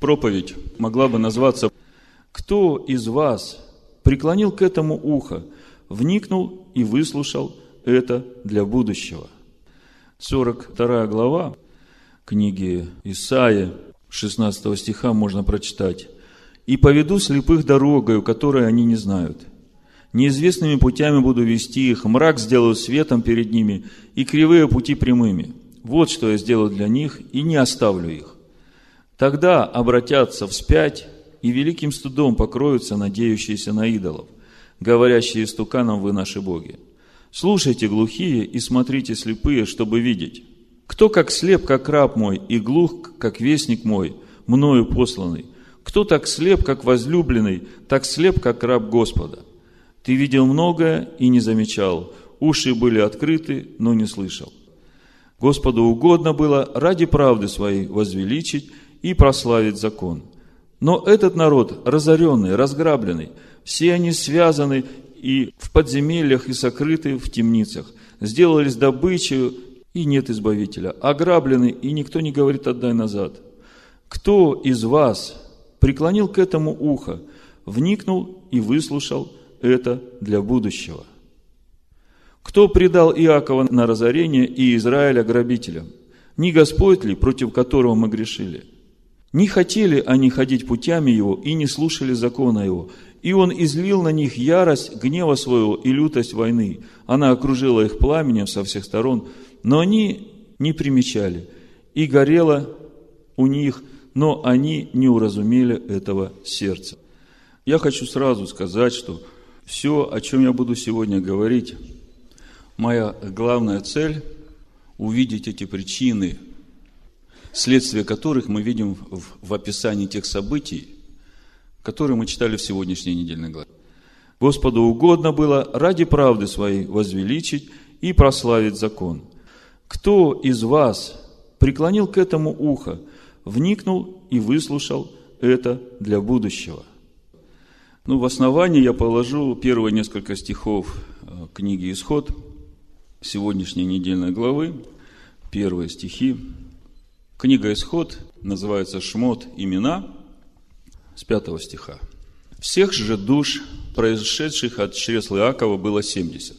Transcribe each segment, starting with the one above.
проповедь могла бы назваться «Кто из вас преклонил к этому ухо, вникнул и выслушал это для будущего?» 42 глава книги Исаия, 16 стиха можно прочитать. «И поведу слепых дорогою, которой они не знают. Неизвестными путями буду вести их, мрак сделаю светом перед ними, и кривые пути прямыми. Вот что я сделаю для них, и не оставлю их. Тогда обратятся вспять, и великим студом покроются надеющиеся на идолов, говорящие стуканом вы наши боги. Слушайте глухие и смотрите слепые, чтобы видеть. Кто как слеп, как раб мой, и глух, как вестник мой, мною посланный? Кто так слеп, как возлюбленный, так слеп, как раб Господа? Ты видел многое и не замечал, уши были открыты, но не слышал. Господу угодно было ради правды своей возвеличить и прославить закон. Но этот народ разоренный, разграбленный, все они связаны и в подземельях, и сокрыты в темницах, сделались добычей и нет избавителя. Ограблены, и никто не говорит «отдай назад». Кто из вас преклонил к этому ухо, вникнул и выслушал это для будущего? Кто предал Иакова на разорение и Израиля грабителям? Не Господь ли, против которого мы грешили? Не хотели они ходить путями его и не слушали закона его. И он излил на них ярость гнева своего и лютость войны. Она окружила их пламенем со всех сторон – но они не примечали, и горело у них, но они не уразумели этого сердца. Я хочу сразу сказать, что все, о чем я буду сегодня говорить, моя главная цель – увидеть эти причины, следствие которых мы видим в, в описании тех событий, которые мы читали в сегодняшней недельной главе. Господу угодно было ради правды своей возвеличить и прославить закон – кто из вас преклонил к этому ухо, вникнул и выслушал это для будущего? Ну, в основании я положу первые несколько стихов э, книги «Исход», сегодняшней недельной главы, первые стихи. Книга «Исход» называется «Шмот. Имена» с пятого стиха. «Всех же душ, произошедших от чресла Иакова, было семьдесят,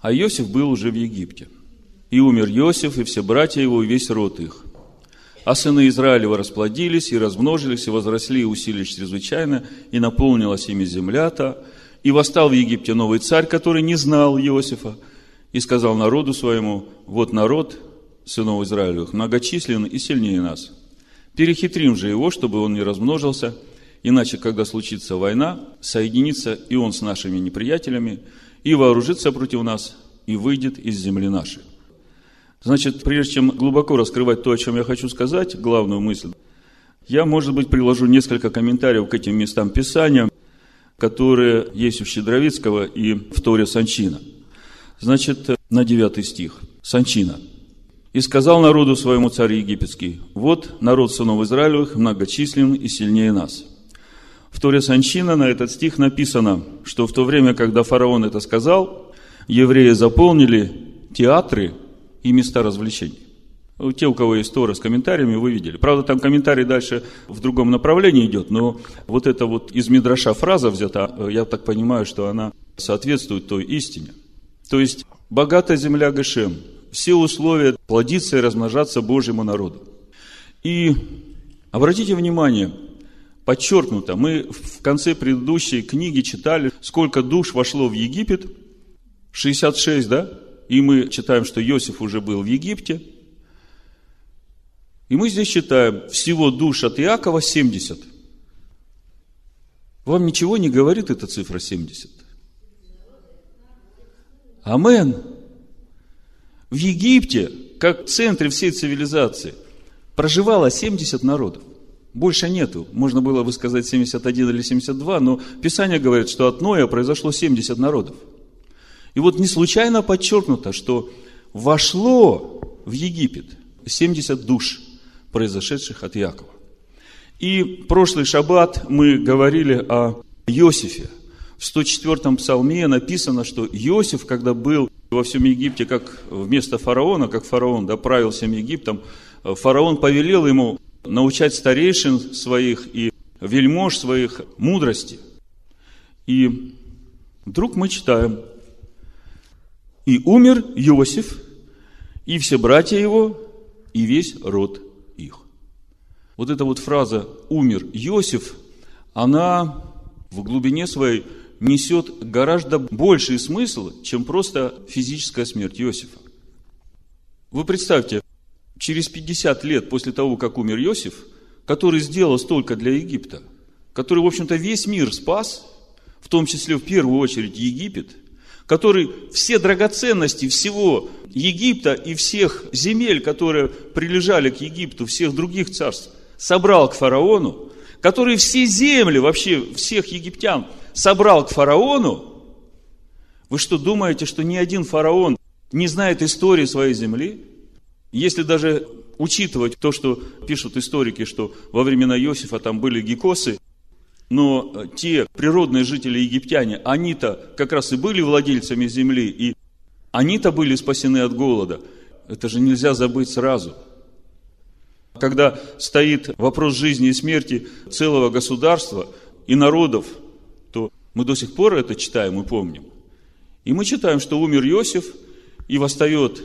а Иосиф был уже в Египте. И умер Иосиф, и все братья его, и весь род их. А сыны Израилева расплодились, и размножились, и возросли, и усилились чрезвычайно, и наполнилась ими земля-то. И восстал в Египте новый царь, который не знал Иосифа, и сказал народу своему, вот народ сынов Израилевых многочислен и сильнее нас. Перехитрим же его, чтобы он не размножился, иначе, когда случится война, соединится и он с нашими неприятелями, и вооружится против нас, и выйдет из земли нашей. Значит, прежде чем глубоко раскрывать то, о чем я хочу сказать, главную мысль, я, может быть, приложу несколько комментариев к этим местам Писания, которые есть у Щедровицкого и в Торе Санчина. Значит, на 9 стих. Санчина. «И сказал народу своему царь египетский, вот народ сынов Израилевых многочислен и сильнее нас». В Торе Санчина на этот стих написано, что в то время, когда фараон это сказал, евреи заполнили театры и места развлечений. Те, у кого есть Тора с комментариями, вы видели. Правда, там комментарий дальше в другом направлении идет, но вот эта вот из Мидраша фраза взята, я так понимаю, что она соответствует той истине. То есть, богатая земля Гешем, все условия плодиться и размножаться Божьему народу. И обратите внимание, подчеркнуто, мы в конце предыдущей книги читали, сколько душ вошло в Египет, 66, да? и мы читаем, что Иосиф уже был в Египте. И мы здесь читаем, всего душ от Иакова 70. Вам ничего не говорит эта цифра 70? Амен. В Египте, как в центре всей цивилизации, проживало 70 народов. Больше нету. Можно было бы сказать 71 или 72, но Писание говорит, что от Ноя произошло 70 народов. И вот не случайно подчеркнуто, что вошло в Египет 70 душ, произошедших от Якова. И прошлый шаббат мы говорили о Иосифе. В 104-м псалме написано, что Иосиф, когда был во всем Египте, как вместо фараона, как фараон да, правил всем Египтом, фараон повелел ему научать старейшин своих и вельмож своих мудрости. И вдруг мы читаем, и умер Иосиф, и все братья его, и весь род их. Вот эта вот фраза «умер Иосиф», она в глубине своей несет гораздо больший смысл, чем просто физическая смерть Иосифа. Вы представьте, через 50 лет после того, как умер Иосиф, который сделал столько для Египта, который, в общем-то, весь мир спас, в том числе в первую очередь Египет, который все драгоценности всего Египта и всех земель, которые прилежали к Египту, всех других царств, собрал к фараону, который все земли, вообще всех египтян собрал к фараону, вы что, думаете, что ни один фараон не знает истории своей земли? Если даже учитывать то, что пишут историки, что во времена Иосифа там были гекосы, но те природные жители египтяне, они-то как раз и были владельцами земли, и они-то были спасены от голода. Это же нельзя забыть сразу. Когда стоит вопрос жизни и смерти целого государства и народов, то мы до сих пор это читаем и помним. И мы читаем, что умер Иосиф, и восстает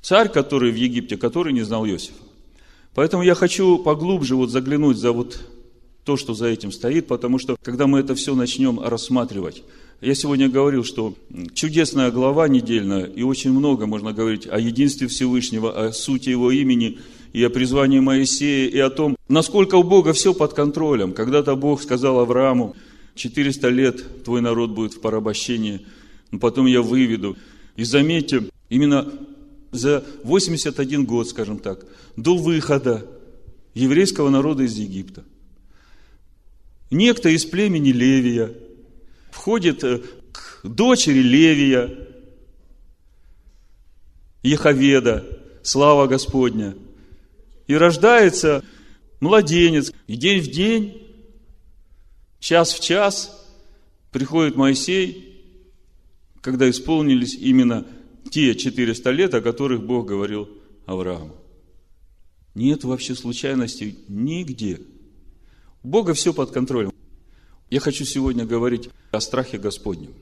царь, который в Египте, который не знал Иосифа. Поэтому я хочу поглубже вот заглянуть за вот то, что за этим стоит, потому что, когда мы это все начнем рассматривать, я сегодня говорил, что чудесная глава недельная, и очень много можно говорить о единстве Всевышнего, о сути Его имени, и о призвании Моисея, и о том, насколько у Бога все под контролем. Когда-то Бог сказал Аврааму, 400 лет твой народ будет в порабощении, но потом я выведу. И заметьте, именно за 81 год, скажем так, до выхода еврейского народа из Египта, некто из племени Левия входит э, к дочери Левия, Еховеда, слава Господня, и рождается младенец, и день в день, час в час приходит Моисей, когда исполнились именно те 400 лет, о которых Бог говорил Аврааму. Нет вообще случайностей нигде. У Бога все под контролем. Я хочу сегодня говорить о страхе Господнем.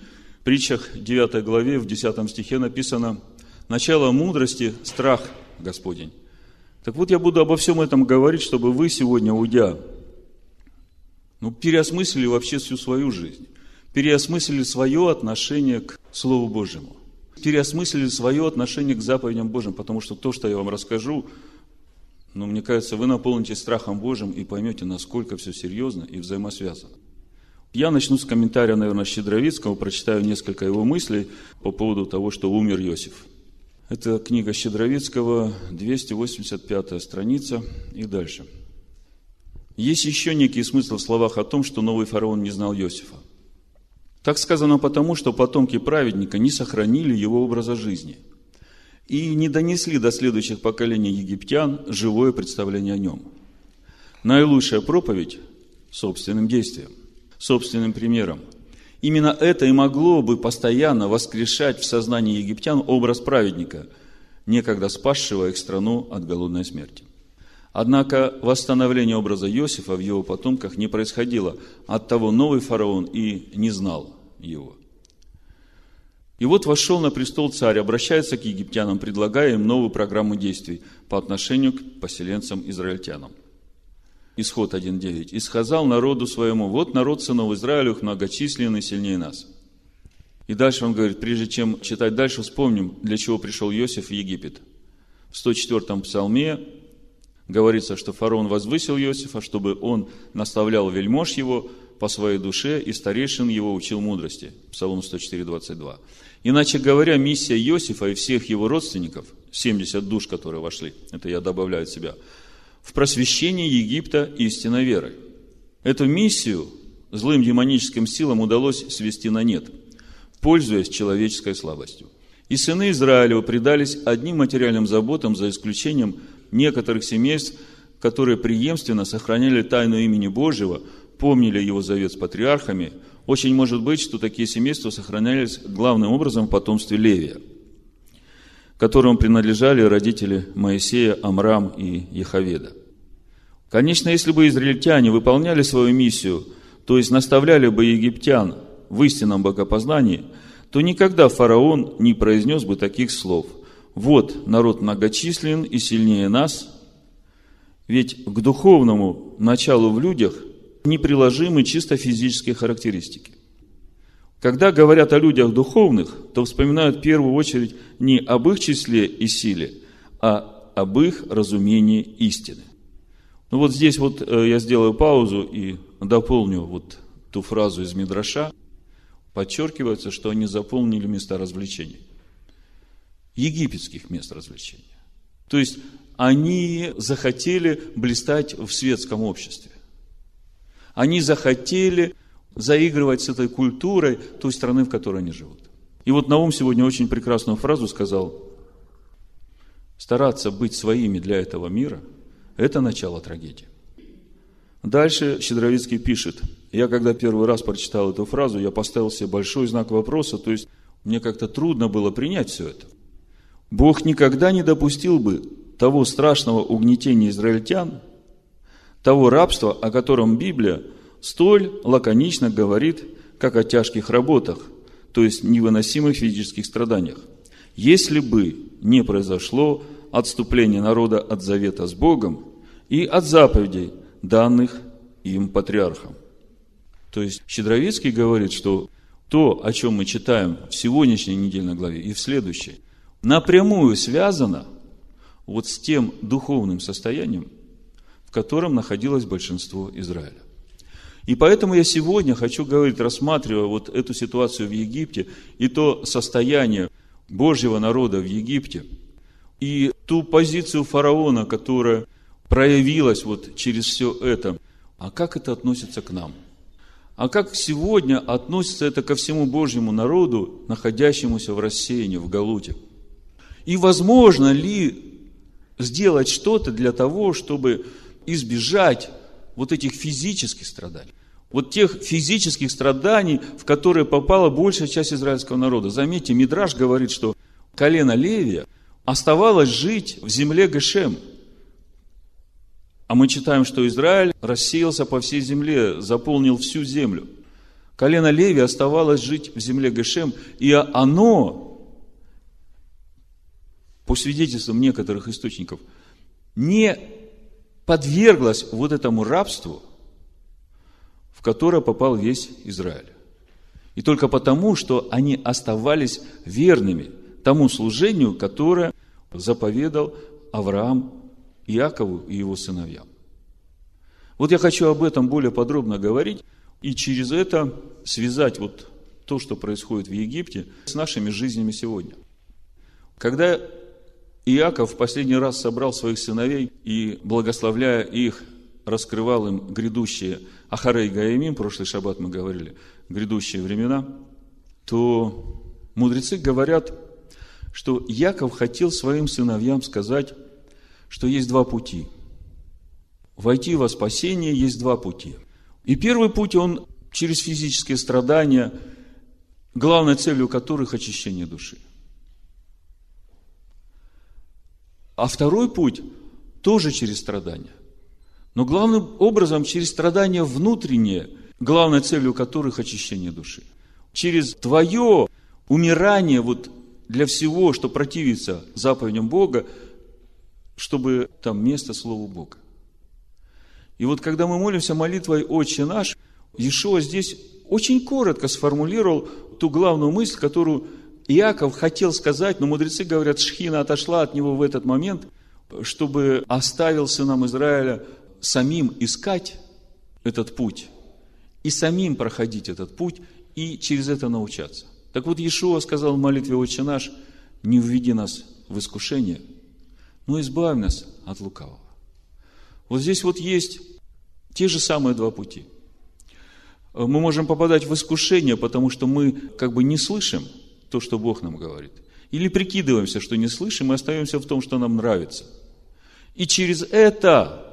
В притчах 9 главе, в 10 стихе написано «Начало мудрости – страх Господень». Так вот, я буду обо всем этом говорить, чтобы вы сегодня, уйдя, ну, переосмыслили вообще всю свою жизнь, переосмыслили свое отношение к Слову Божьему, переосмыслили свое отношение к заповедям Божьим, потому что то, что я вам расскажу, ну, мне кажется, вы наполнитесь страхом Божьим и поймете, насколько все серьезно и взаимосвязано. Я начну с комментария, наверное, Щедровицкого, прочитаю несколько его мыслей по поводу того, что умер Иосиф. Это книга Щедровицкого, 285 страница и дальше. Есть еще некий смысл в словах о том, что новый фараон не знал Иосифа. Так сказано потому, что потомки праведника не сохранили его образа жизни и не донесли до следующих поколений египтян живое представление о нем. Наилучшая проповедь собственным действием, собственным примером. Именно это и могло бы постоянно воскрешать в сознании египтян образ праведника, некогда спасшего их страну от голодной смерти. Однако восстановление образа Иосифа в его потомках не происходило. От того новый фараон и не знал его. И вот вошел на престол царь, обращается к египтянам, предлагая им новую программу действий по отношению к поселенцам-израильтянам. Исход 1.9. «И сказал народу своему, вот народ сынов Израилевых многочисленный, сильнее нас». И дальше он говорит, прежде чем читать дальше, вспомним, для чего пришел Иосиф в Египет. В 104-м псалме говорится, что фараон возвысил Иосифа, чтобы он наставлял вельмож его по своей душе, и старейшин его учил мудрости. Псалом 104, 22. Иначе говоря, миссия Иосифа и всех его родственников, 70 душ, которые вошли, это я добавляю от себя, в просвещение Египта истинной верой. Эту миссию злым демоническим силам удалось свести на нет, пользуясь человеческой слабостью. И сыны Израилева предались одним материальным заботам, за исключением некоторых семейств, которые преемственно сохраняли тайну имени Божьего, помнили его завет с патриархами, очень может быть, что такие семейства сохранялись главным образом в потомстве Левия, которому принадлежали родители Моисея, Амрам и Еховеда. Конечно, если бы израильтяне выполняли свою миссию, то есть наставляли бы египтян в истинном богопознании, то никогда фараон не произнес бы таких слов. Вот народ многочислен и сильнее нас, ведь к духовному началу в людях неприложимы чисто физические характеристики. Когда говорят о людях духовных, то вспоминают в первую очередь не об их числе и силе, а об их разумении истины. Ну вот здесь вот э, я сделаю паузу и дополню вот ту фразу из Мидраша. Подчеркивается, что они заполнили места развлечений. Египетских мест развлечения. То есть, они захотели блистать в светском обществе. Они захотели заигрывать с этой культурой той страны, в которой они живут. И вот Наум сегодня очень прекрасную фразу сказал. Стараться быть своими для этого мира – это начало трагедии. Дальше Щедровицкий пишет. Я когда первый раз прочитал эту фразу, я поставил себе большой знак вопроса, то есть мне как-то трудно было принять все это. Бог никогда не допустил бы того страшного угнетения израильтян, того рабства, о котором Библия столь лаконично говорит, как о тяжких работах, то есть невыносимых физических страданиях. Если бы не произошло отступление народа от завета с Богом и от заповедей, данных им патриархам. То есть Щедровицкий говорит, что то, о чем мы читаем в сегодняшней недельной главе и в следующей, напрямую связано вот с тем духовным состоянием, в котором находилось большинство Израиля. И поэтому я сегодня хочу говорить, рассматривая вот эту ситуацию в Египте и то состояние Божьего народа в Египте, и ту позицию фараона, которая проявилась вот через все это, а как это относится к нам? А как сегодня относится это ко всему Божьему народу, находящемуся в рассеянии, в Галуте? И возможно ли сделать что-то для того, чтобы избежать вот этих физических страданий? Вот тех физических страданий, в которые попала большая часть израильского народа. Заметьте, Мидраш говорит, что колено Левия оставалось жить в земле Гешем. А мы читаем, что Израиль рассеялся по всей земле, заполнил всю землю. Колено Леви оставалось жить в земле Гешем, и оно, по свидетельствам некоторых источников, не подверглось вот этому рабству, в которое попал весь Израиль. И только потому, что они оставались верными тому служению, которое заповедал Авраам Иакову и его сыновьям. Вот я хочу об этом более подробно говорить и через это связать вот то, что происходит в Египте, с нашими жизнями сегодня. Когда Иаков в последний раз собрал своих сыновей и, благословляя их, раскрывал им грядущие Ахарей Гаимим, прошлый шаббат мы говорили, грядущие времена, то мудрецы говорят, что Яков хотел своим сыновьям сказать, что есть два пути. Войти во спасение есть два пути. И первый путь, он через физические страдания, главной целью которых очищение души. А второй путь тоже через страдания. Но главным образом через страдания внутренние, главной целью которых очищение души. Через твое умирание вот для всего, что противится заповедям Бога, чтобы там место Слову Бога. И вот когда мы молимся молитвой «Отче наш», Иешуа здесь очень коротко сформулировал ту главную мысль, которую Иаков хотел сказать, но мудрецы говорят, Шхина отошла от него в этот момент, чтобы оставил сынам Израиля самим искать этот путь и самим проходить этот путь и через это научаться. Так вот, Иешуа сказал в молитве «Отче наш», не введи нас в искушение – но избавь нас от лукавого. Вот здесь вот есть те же самые два пути. Мы можем попадать в искушение, потому что мы как бы не слышим то, что Бог нам говорит. Или прикидываемся, что не слышим, и остаемся в том, что нам нравится. И через это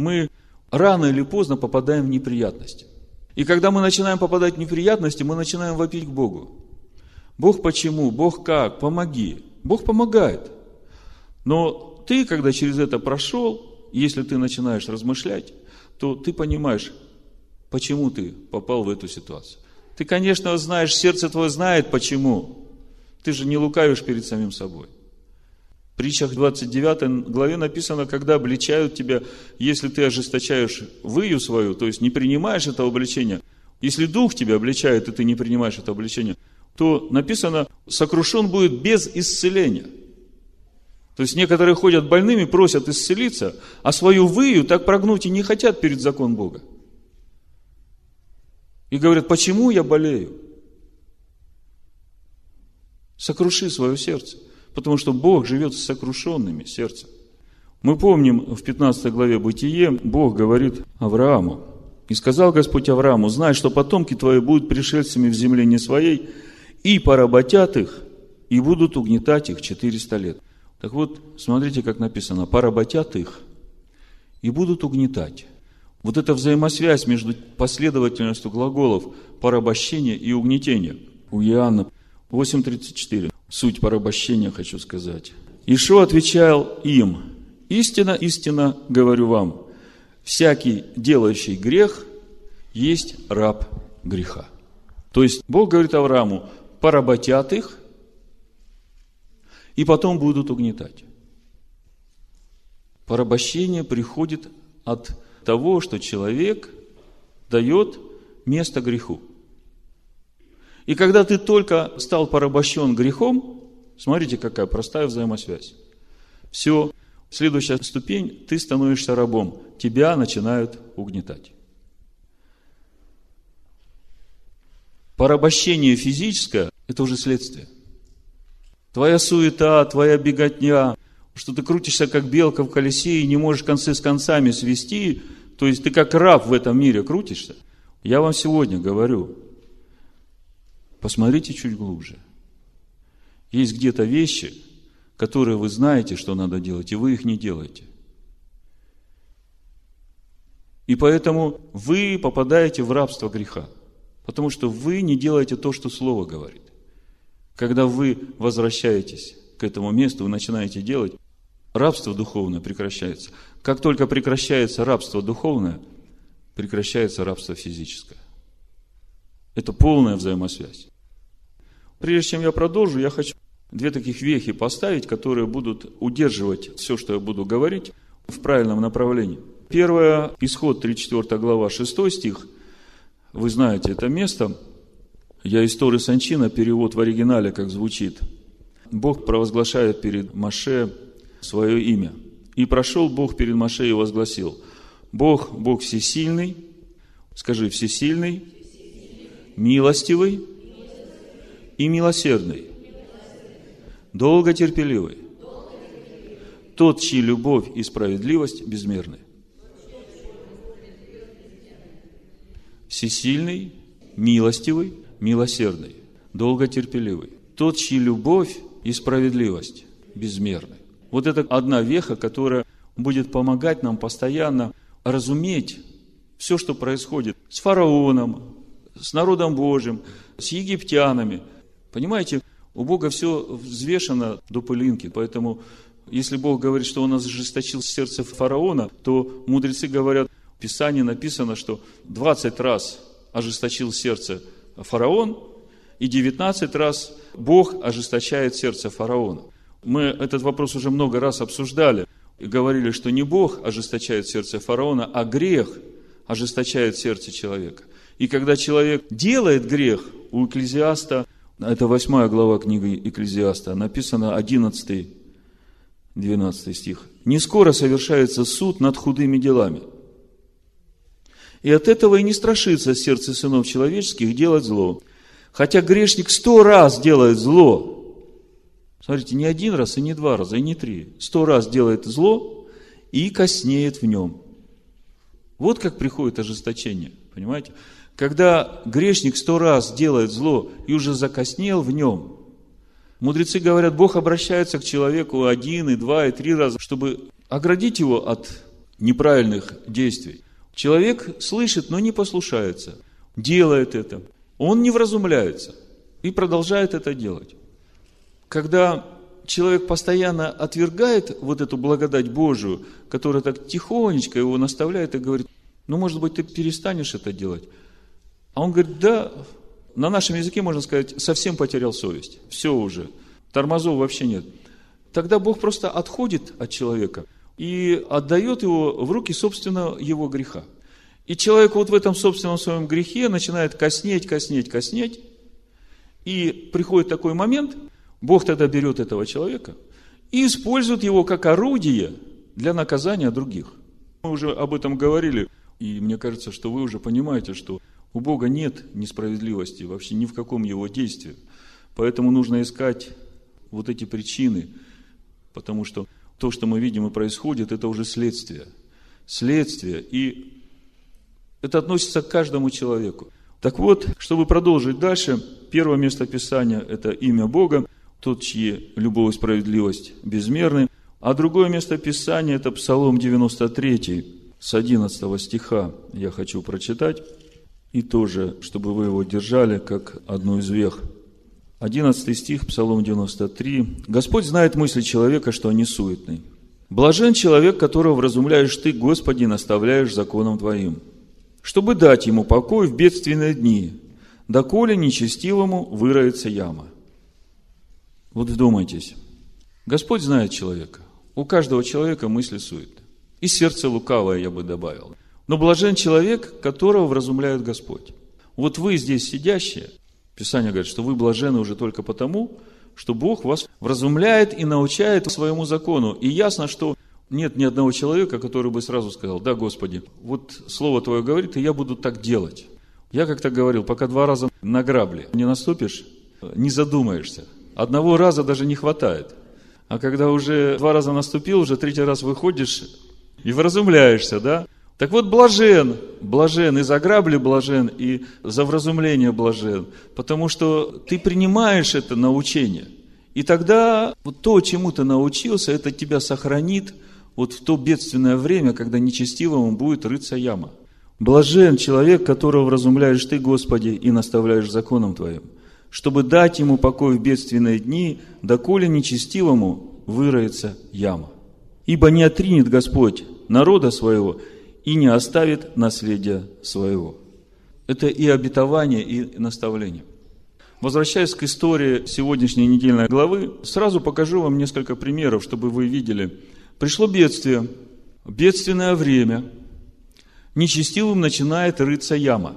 мы рано или поздно попадаем в неприятности. И когда мы начинаем попадать в неприятности, мы начинаем вопить к Богу. Бог почему? Бог как? Помоги. Бог помогает. Но ты, когда через это прошел, если ты начинаешь размышлять, то ты понимаешь, почему ты попал в эту ситуацию. Ты, конечно, знаешь, сердце твое знает, почему. Ты же не лукавишь перед самим собой. Притчах 29 главе написано, когда обличают тебя, если ты ожесточаешь выю свою, то есть не принимаешь это обличение, если дух тебя обличает, и ты не принимаешь это обличение, то написано, сокрушен будет без исцеления. То есть некоторые ходят больными, просят исцелиться, а свою выю так прогнуть и не хотят перед закон Бога. И говорят, почему я болею? Сокруши свое сердце, потому что Бог живет с сокрушенными сердцем. Мы помним в 15 главе Бытие, Бог говорит Аврааму, и сказал Господь Аврааму, знай, что потомки твои будут пришельцами в земле не своей, и поработят их, и будут угнетать их 400 лет. Так вот, смотрите, как написано, поработят их, и будут угнетать. Вот эта взаимосвязь между последовательностью глаголов порабощения и угнетения. У Иоанна 8.34. Суть порабощения, хочу сказать. Ишо отвечал им, истина, истина, говорю вам, всякий делающий грех есть раб греха. То есть Бог говорит Аврааму, поработят их, и потом будут угнетать. Порабощение приходит от того, что человек дает место греху. И когда ты только стал порабощен грехом, смотрите, какая простая взаимосвязь. Все, следующая ступень, ты становишься рабом, тебя начинают угнетать. Порабощение физическое – это уже следствие. Твоя суета, твоя беготня, что ты крутишься как белка в колесе и не можешь концы с концами свести, то есть ты как раб в этом мире крутишься. Я вам сегодня говорю, посмотрите чуть глубже. Есть где-то вещи, которые вы знаете, что надо делать, и вы их не делаете. И поэтому вы попадаете в рабство греха, потому что вы не делаете то, что Слово говорит. Когда вы возвращаетесь к этому месту, вы начинаете делать, рабство духовное прекращается. Как только прекращается рабство духовное, прекращается рабство физическое. Это полная взаимосвязь. Прежде чем я продолжу, я хочу две таких вехи поставить, которые будут удерживать все, что я буду говорить, в правильном направлении. Первое, исход 34 глава, 6 стих. Вы знаете это место. Я из Торы Санчина, перевод в оригинале, как звучит. Бог провозглашает перед Маше свое имя. И прошел Бог перед Маше и возгласил, Бог, Бог всесильный, скажи, всесильный, милостивый и милосердный, долготерпеливый, тот, чьи любовь и справедливость безмерны. Всесильный, милостивый, милосердный, долготерпеливый. Тот, чьи любовь и справедливость безмерны. Вот это одна веха, которая будет помогать нам постоянно разуметь все, что происходит с фараоном, с народом Божьим, с египтянами. Понимаете, у Бога все взвешено до пылинки, поэтому если Бог говорит, что Он ожесточил сердце фараона, то мудрецы говорят, в Писании написано, что 20 раз ожесточил сердце фараон, и 19 раз Бог ожесточает сердце фараона. Мы этот вопрос уже много раз обсуждали и говорили, что не Бог ожесточает сердце фараона, а грех ожесточает сердце человека. И когда человек делает грех, у Экклезиаста, это восьмая глава книги Экклезиаста, написано 11 12 стих. «Не скоро совершается суд над худыми делами. И от этого и не страшится сердце сынов человеческих делать зло. Хотя грешник сто раз делает зло, Смотрите, не один раз, и не два раза, и не три. Сто раз делает зло и коснеет в нем. Вот как приходит ожесточение, понимаете? Когда грешник сто раз делает зло и уже закоснел в нем, мудрецы говорят, Бог обращается к человеку один, и два, и три раза, чтобы оградить его от неправильных действий. Человек слышит, но не послушается, делает это. Он не вразумляется и продолжает это делать. Когда человек постоянно отвергает вот эту благодать Божию, которая так тихонечко его наставляет и говорит, ну, может быть, ты перестанешь это делать. А он говорит, да, на нашем языке можно сказать, совсем потерял совесть. Все уже. Тормозов вообще нет. Тогда Бог просто отходит от человека и отдает его в руки, собственно, его греха. И человек вот в этом собственном своем грехе начинает коснеть, коснеть, коснеть. И приходит такой момент, Бог тогда берет этого человека и использует его как орудие для наказания других. Мы уже об этом говорили, и мне кажется, что вы уже понимаете, что у Бога нет несправедливости вообще ни в каком его действии. Поэтому нужно искать вот эти причины, потому что то, что мы видим и происходит, это уже следствие. Следствие. И это относится к каждому человеку. Так вот, чтобы продолжить дальше, первое место Писания – это имя Бога, тот, чьи любовь и справедливость безмерны. А другое место Писания – это Псалом 93, с 11 стиха я хочу прочитать, и тоже, чтобы вы его держали как одну из вех. 11 стих, Псалом 93. «Господь знает мысли человека, что они суетны. Блажен человек, которого вразумляешь ты, Господи, наставляешь законом Твоим, чтобы дать ему покой в бедственные дни, доколе нечестивому выроется яма». Вот вдумайтесь. Господь знает человека. У каждого человека мысли суетны. И сердце лукавое, я бы добавил. Но блажен человек, которого вразумляет Господь. Вот вы здесь сидящие, Писание говорит, что вы блажены уже только потому, что Бог вас вразумляет и научает своему закону. И ясно, что нет ни одного человека, который бы сразу сказал, да, Господи, вот Слово Твое говорит, и я буду так делать. Я как-то говорил, пока два раза на грабли не наступишь, не задумаешься. Одного раза даже не хватает. А когда уже два раза наступил, уже третий раз выходишь, и вразумляешься, да? Так вот, блажен, блажен, и за грабли блажен, и за вразумление блажен, потому что ты принимаешь это научение. И тогда вот то, чему ты научился, это тебя сохранит вот в то бедственное время, когда нечестивому будет рыться яма. Блажен человек, которого вразумляешь ты, Господи, и наставляешь законом Твоим, чтобы дать ему покой в бедственные дни, доколе нечестивому выроется яма. Ибо не отринет Господь народа своего и не оставит наследия своего. Это и обетование, и наставление. Возвращаясь к истории сегодняшней недельной главы, сразу покажу вам несколько примеров, чтобы вы видели. Пришло бедствие, бедственное время, нечестивым начинает рыться яма.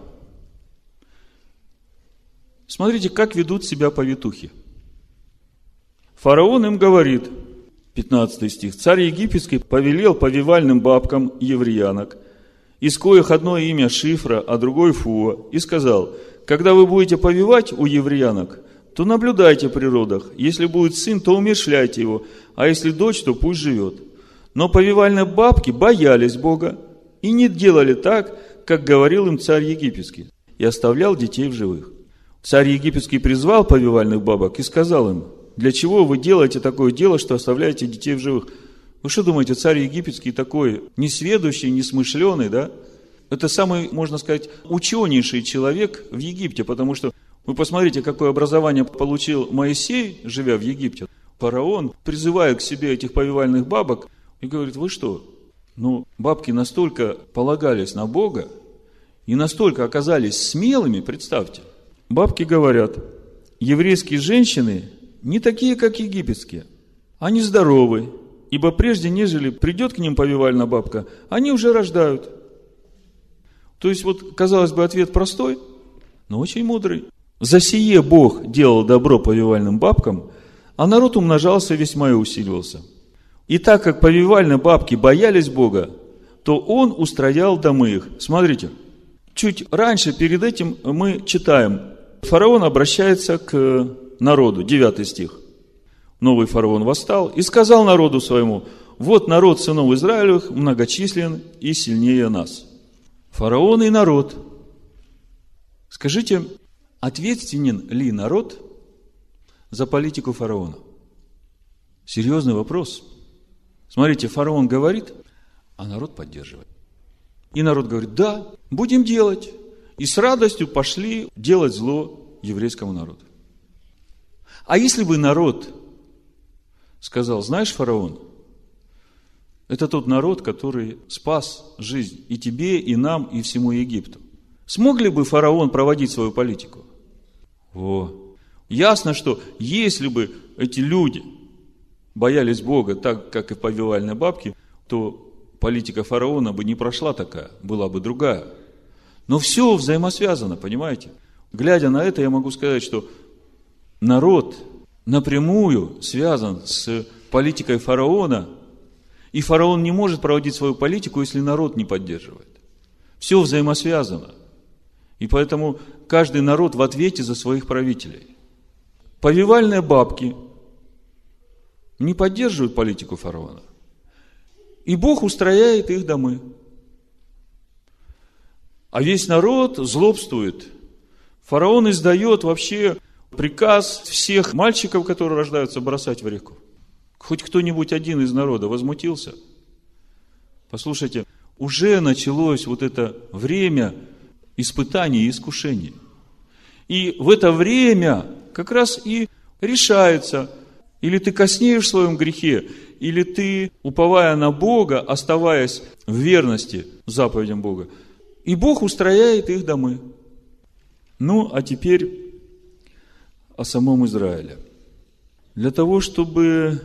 Смотрите, как ведут себя повитухи. Фараон им говорит – 15 стих. Царь египетский повелел повивальным бабкам евреянок, из коих одно имя Шифра, а другой Фуа, и сказал, когда вы будете повивать у евреянок, то наблюдайте при родах. Если будет сын, то умершляйте его, а если дочь, то пусть живет. Но повивальные бабки боялись Бога и не делали так, как говорил им царь египетский, и оставлял детей в живых. Царь египетский призвал повивальных бабок и сказал им, для чего вы делаете такое дело, что оставляете детей в живых? Вы что думаете, царь египетский такой несведущий, несмышленый, да? Это самый, можно сказать, ученейший человек в Египте, потому что вы посмотрите, какое образование получил Моисей, живя в Египте. Фараон призывает к себе этих повивальных бабок и говорит, вы что? Ну, бабки настолько полагались на Бога и настолько оказались смелыми, представьте. Бабки говорят, еврейские женщины не такие, как египетские. Они здоровы, ибо прежде, нежели придет к ним повивальная бабка, они уже рождают. То есть, вот, казалось бы, ответ простой, но очень мудрый. За сие Бог делал добро повивальным бабкам, а народ умножался весьма и усиливался. И так как повивальные бабки боялись Бога, то Он устроял домы их. Смотрите, чуть раньше, перед этим мы читаем, фараон обращается к народу, 9 стих. Новый фараон восстал и сказал народу своему, вот народ сынов Израилевых многочислен и сильнее нас. Фараон и народ. Скажите, ответственен ли народ за политику фараона? Серьезный вопрос. Смотрите, фараон говорит, а народ поддерживает. И народ говорит, да, будем делать. И с радостью пошли делать зло еврейскому народу. А если бы народ сказал, знаешь, фараон, это тот народ, который спас жизнь и тебе, и нам, и всему Египту. Смог ли бы фараон проводить свою политику? Во. Ясно, что если бы эти люди боялись Бога так, как и повивальные бабки, то политика фараона бы не прошла такая, была бы другая. Но все взаимосвязано, понимаете? Глядя на это, я могу сказать, что народ напрямую связан с политикой фараона, и фараон не может проводить свою политику, если народ не поддерживает. Все взаимосвязано. И поэтому каждый народ в ответе за своих правителей. Повивальные бабки не поддерживают политику фараона. И Бог устрояет их домы. А весь народ злобствует. Фараон издает вообще приказ всех мальчиков, которые рождаются, бросать в реку. Хоть кто-нибудь один из народа возмутился. Послушайте, уже началось вот это время испытаний и искушений. И в это время как раз и решается, или ты коснеешь в своем грехе, или ты, уповая на Бога, оставаясь в верности заповедям Бога, и Бог устрояет их домы. Ну, а теперь о самом Израиле. Для того, чтобы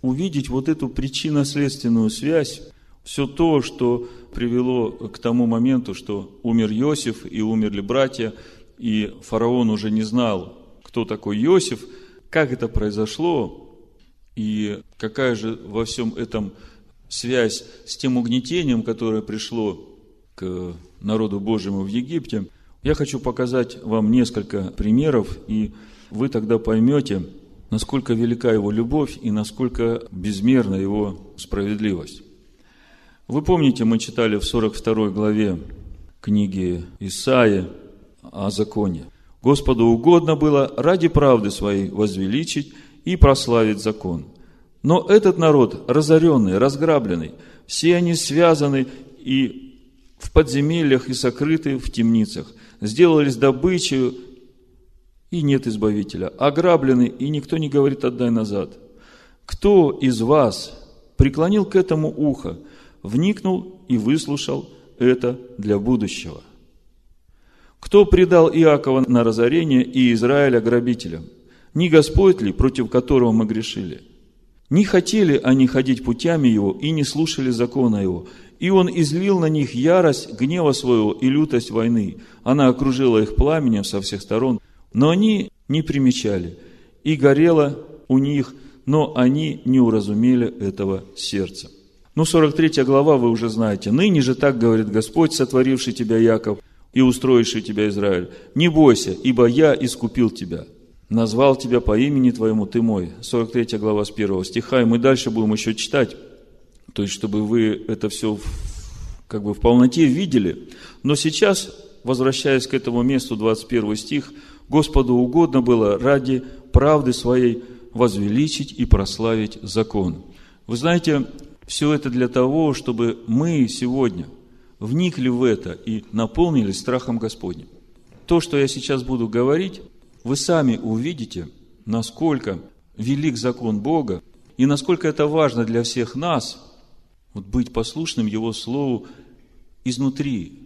увидеть вот эту причинно-следственную связь, все то, что привело к тому моменту, что умер Иосиф и умерли братья, и фараон уже не знал, кто такой Иосиф, как это произошло, и какая же во всем этом связь с тем угнетением, которое пришло к народу Божьему в Египте, я хочу показать вам несколько примеров, и вы тогда поймете, насколько велика его любовь и насколько безмерна его справедливость. Вы помните, мы читали в 42 главе книги Исаи о законе. Господу угодно было ради правды своей возвеличить и прославить закон. Но этот народ разоренный, разграбленный, все они связаны и в подземельях, и сокрыты в темницах, сделались добычей, и нет избавителя, ограблены, и никто не говорит «отдай назад». Кто из вас преклонил к этому ухо, вникнул и выслушал это для будущего. Кто предал Иакова на разорение и Израиля грабителям? Не Господь ли, против которого мы грешили? Не хотели они ходить путями его и не слушали закона его. И он излил на них ярость гнева своего и лютость войны. Она окружила их пламенем со всех сторон, но они не примечали. И горело у них, но они не уразумели этого сердца. Ну, 43 глава вы уже знаете. «Ныне же так говорит Господь, сотворивший тебя, Яков, и устроивший тебя, Израиль. Не бойся, ибо я искупил тебя, назвал тебя по имени твоему, ты мой». 43 глава с 1 стиха, и мы дальше будем еще читать, то есть, чтобы вы это все как бы в полноте видели. Но сейчас, возвращаясь к этому месту, 21 стих, Господу угодно было ради правды своей возвеличить и прославить закон. Вы знаете, все это для того, чтобы мы сегодня вникли в это и наполнились страхом Господним. То, что я сейчас буду говорить, вы сами увидите, насколько велик закон Бога и насколько это важно для всех нас, вот быть послушным Его Слову изнутри,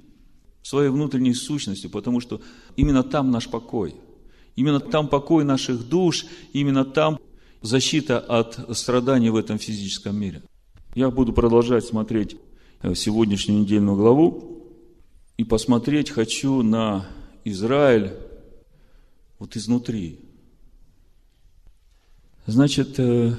своей внутренней сущностью, потому что именно там наш покой. Именно там покой наших душ, именно там защита от страданий в этом физическом мире. Я буду продолжать смотреть э, сегодняшнюю недельную главу и посмотреть хочу на Израиль вот изнутри. Значит, э,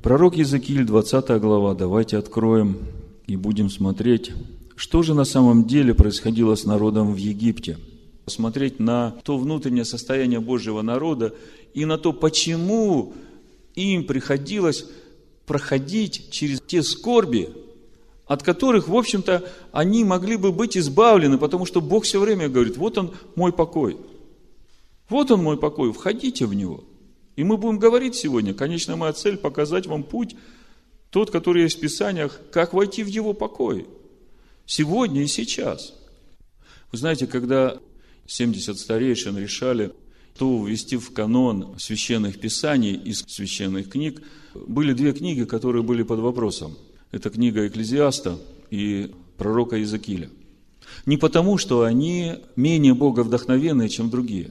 пророк Иезекииль, 20 глава, давайте откроем и будем смотреть, что же на самом деле происходило с народом в Египте. Посмотреть на то внутреннее состояние Божьего народа и на то, почему им приходилось проходить через те скорби, от которых, в общем-то, они могли бы быть избавлены, потому что Бог все время говорит, вот он мой покой. Вот он мой покой, входите в него. И мы будем говорить сегодня, конечная моя цель показать вам путь, тот, который есть в Писаниях, как войти в его покой. Сегодня и сейчас. Вы знаете, когда 70 старейшин решали, то ввести в канон священных писаний из священных книг, были две книги, которые были под вопросом. Это книга Экклезиаста и пророка Иезекииля. Не потому, что они менее боговдохновенные, чем другие,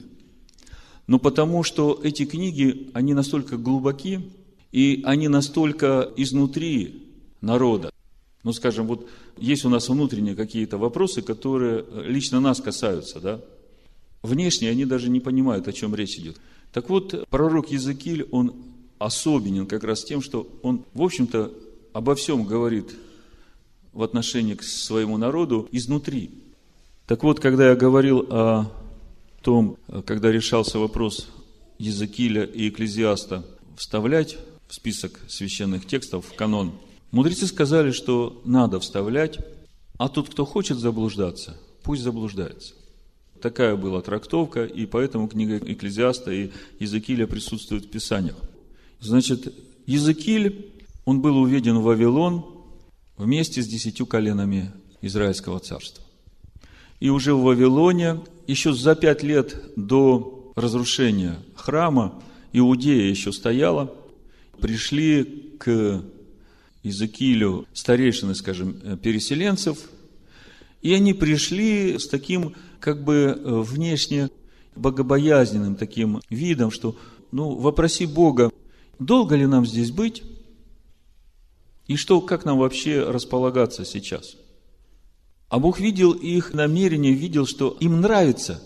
но потому, что эти книги, они настолько глубоки, и они настолько изнутри народа. Ну, скажем, вот есть у нас внутренние какие-то вопросы, которые лично нас касаются, да? Внешне они даже не понимают, о чем речь идет. Так вот, пророк Языкиль, он особенен как раз тем, что он, в общем-то, обо всем говорит в отношении к своему народу изнутри. Так вот, когда я говорил о том, когда решался вопрос Языкиля и Экклезиаста вставлять в список священных текстов, в канон, мудрецы сказали, что надо вставлять, а тот, кто хочет заблуждаться, пусть заблуждается. Такая была трактовка, и поэтому книга Экклезиаста и Иезекииля присутствуют в Писаниях. Значит, Иезекииль, он был уведен в Вавилон вместе с десятью коленами Израильского царства. И уже в Вавилоне, еще за пять лет до разрушения храма, Иудея еще стояла, пришли к Иезекиилю старейшины, скажем, переселенцев, и они пришли с таким как бы э, внешне богобоязненным таким видом, что, ну, вопроси Бога, долго ли нам здесь быть, и что, как нам вообще располагаться сейчас. А Бог видел их намерение, видел, что им нравится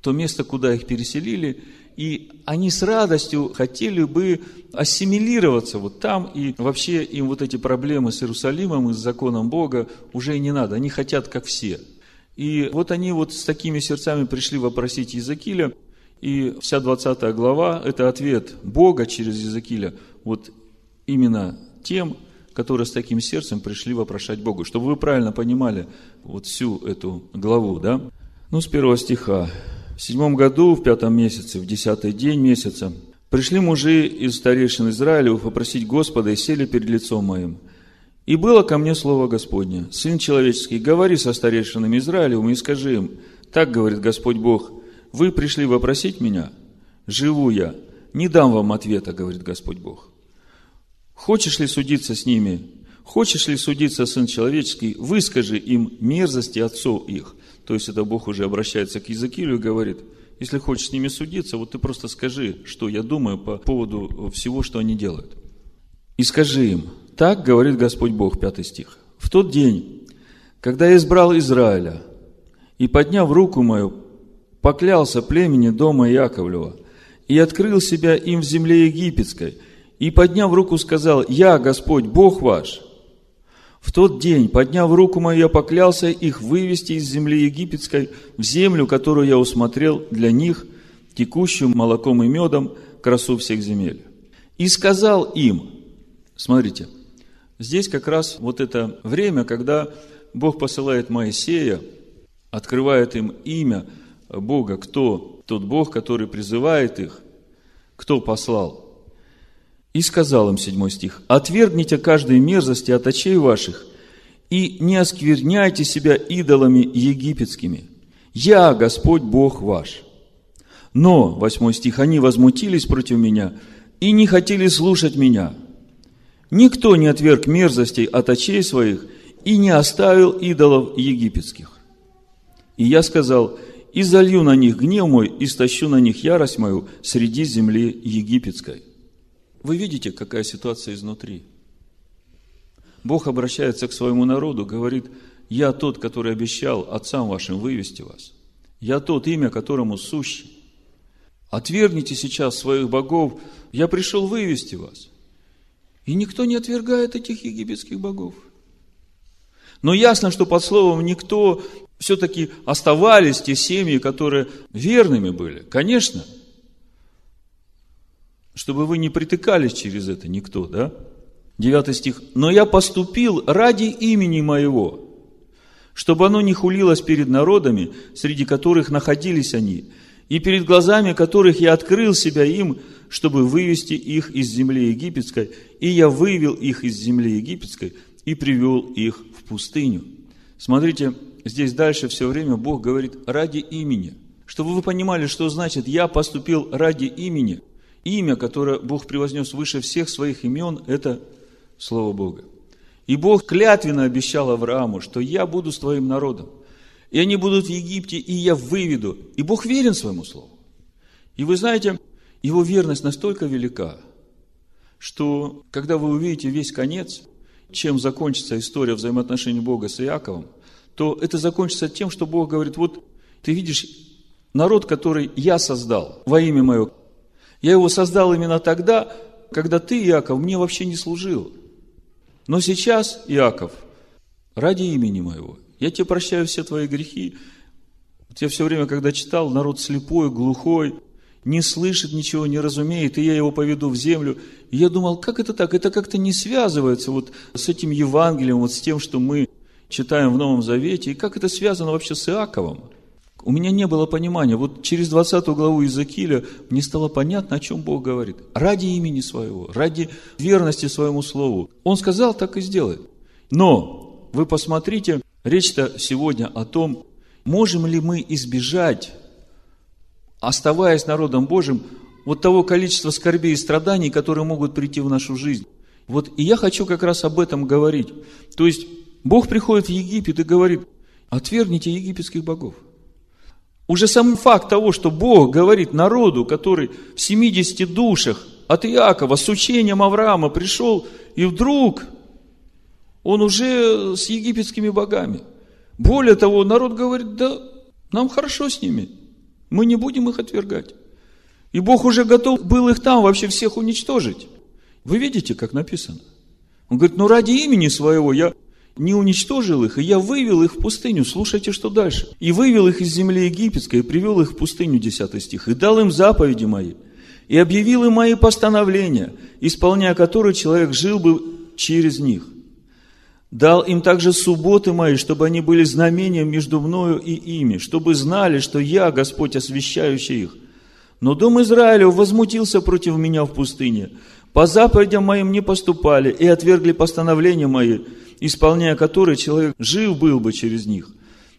то место, куда их переселили, и они с радостью хотели бы ассимилироваться вот там, и вообще им вот эти проблемы с Иерусалимом и с законом Бога уже не надо, они хотят как все – и вот они вот с такими сердцами пришли вопросить Языкиля, и вся 20 глава – это ответ Бога через Языкиля вот именно тем, которые с таким сердцем пришли вопрошать Богу. Чтобы вы правильно понимали вот всю эту главу, да? Ну, с первого стиха. В седьмом году, в пятом месяце, в десятый день месяца, пришли мужи из старейшин Израилевых попросить Господа и сели перед лицом моим – и было ко мне слово Господне, Сын человеческий, говори со старейшинами Израилевым и скажи им, так говорит Господь Бог, вы пришли вопросить меня, живу я, не дам вам ответа, говорит Господь Бог. Хочешь ли судиться с ними? Хочешь ли судиться, Сын Человеческий? Выскажи им мерзости отцов их. То есть, это Бог уже обращается к Языкилю и говорит, если хочешь с ними судиться, вот ты просто скажи, что я думаю по поводу всего, что они делают. И скажи им, так говорит Господь Бог, пятый стих. В тот день, когда я избрал Израиля и, подняв руку мою, поклялся племени дома Яковлева и открыл себя им в земле египетской, и, подняв руку, сказал, «Я, Господь, Бог ваш». В тот день, подняв руку мою, я поклялся их вывести из земли египетской в землю, которую я усмотрел для них, текущую молоком и медом, красу всех земель. И сказал им, смотрите – Здесь как раз вот это время, когда Бог посылает Моисея, открывает им имя Бога, кто тот Бог, который призывает их, кто послал. И сказал им, седьмой стих, «Отвергните каждой мерзости от очей ваших, и не оскверняйте себя идолами египетскими. Я Господь Бог ваш». Но, восьмой стих, они возмутились против меня и не хотели слушать меня – Никто не отверг мерзостей от очей своих и не оставил идолов египетских. И я сказал, и залью на них гнев мой, и стащу на них ярость мою среди земли египетской. Вы видите, какая ситуация изнутри. Бог обращается к своему народу, говорит, я тот, который обещал отцам вашим вывести вас. Я тот, имя которому сущий. Отвергните сейчас своих богов, я пришел вывести вас. И никто не отвергает этих египетских богов. Но ясно, что под словом «никто» все-таки оставались те семьи, которые верными были. Конечно. Чтобы вы не притыкались через это никто, да? Девятый стих. «Но я поступил ради имени моего, чтобы оно не хулилось перед народами, среди которых находились они, и перед глазами которых я открыл себя им, чтобы вывести их из земли египетской, и я вывел их из земли египетской и привел их в пустыню. Смотрите, здесь дальше все время Бог говорит ради имени, чтобы вы понимали, что значит «я поступил ради имени». Имя, которое Бог превознес выше всех своих имен, это Слово Бога. И Бог клятвенно обещал Аврааму, что я буду с твоим народом. И они будут в Египте, и я выведу. И Бог верен своему Слову. И вы знаете, его верность настолько велика, что когда вы увидите весь конец, чем закончится история взаимоотношений Бога с Иаковом, то это закончится тем, что Бог говорит, вот ты видишь народ, который я создал во имя мое. Я его создал именно тогда, когда ты, Иаков, мне вообще не служил. Но сейчас, Иаков, ради имени моего, я тебе прощаю все твои грехи. Я все время, когда читал, народ слепой, глухой, не слышит ничего, не разумеет, и я его поведу в землю. И я думал, как это так? Это как-то не связывается вот с этим Евангелием, вот с тем, что мы читаем в Новом Завете, и как это связано вообще с Иаковом. У меня не было понимания. Вот через 20 главу Иезекииля мне стало понятно, о чем Бог говорит. Ради имени своего, ради верности своему слову. Он сказал, так и сделает. Но вы посмотрите, речь-то сегодня о том, можем ли мы избежать оставаясь народом Божьим, вот того количества скорбей и страданий, которые могут прийти в нашу жизнь. Вот и я хочу как раз об этом говорить. То есть, Бог приходит в Египет и говорит, отвергните египетских богов. Уже сам факт того, что Бог говорит народу, который в 70 душах от Иакова с учением Авраама пришел, и вдруг он уже с египетскими богами. Более того, народ говорит, да нам хорошо с ними – мы не будем их отвергать. И Бог уже готов был их там вообще всех уничтожить. Вы видите, как написано? Он говорит, ну ради имени своего я не уничтожил их, и я вывел их в пустыню. Слушайте, что дальше. И вывел их из земли египетской, и привел их в пустыню, 10 стих, и дал им заповеди мои, и объявил им мои постановления, исполняя которые человек жил бы через них. Дал им также субботы мои, чтобы они были знамением между мною и ими, чтобы знали, что я, Господь, освящающий их. Но дом Израилев возмутился против меня в пустыне. По заповедям моим не поступали и отвергли постановления мои, исполняя которые человек жив был бы через них.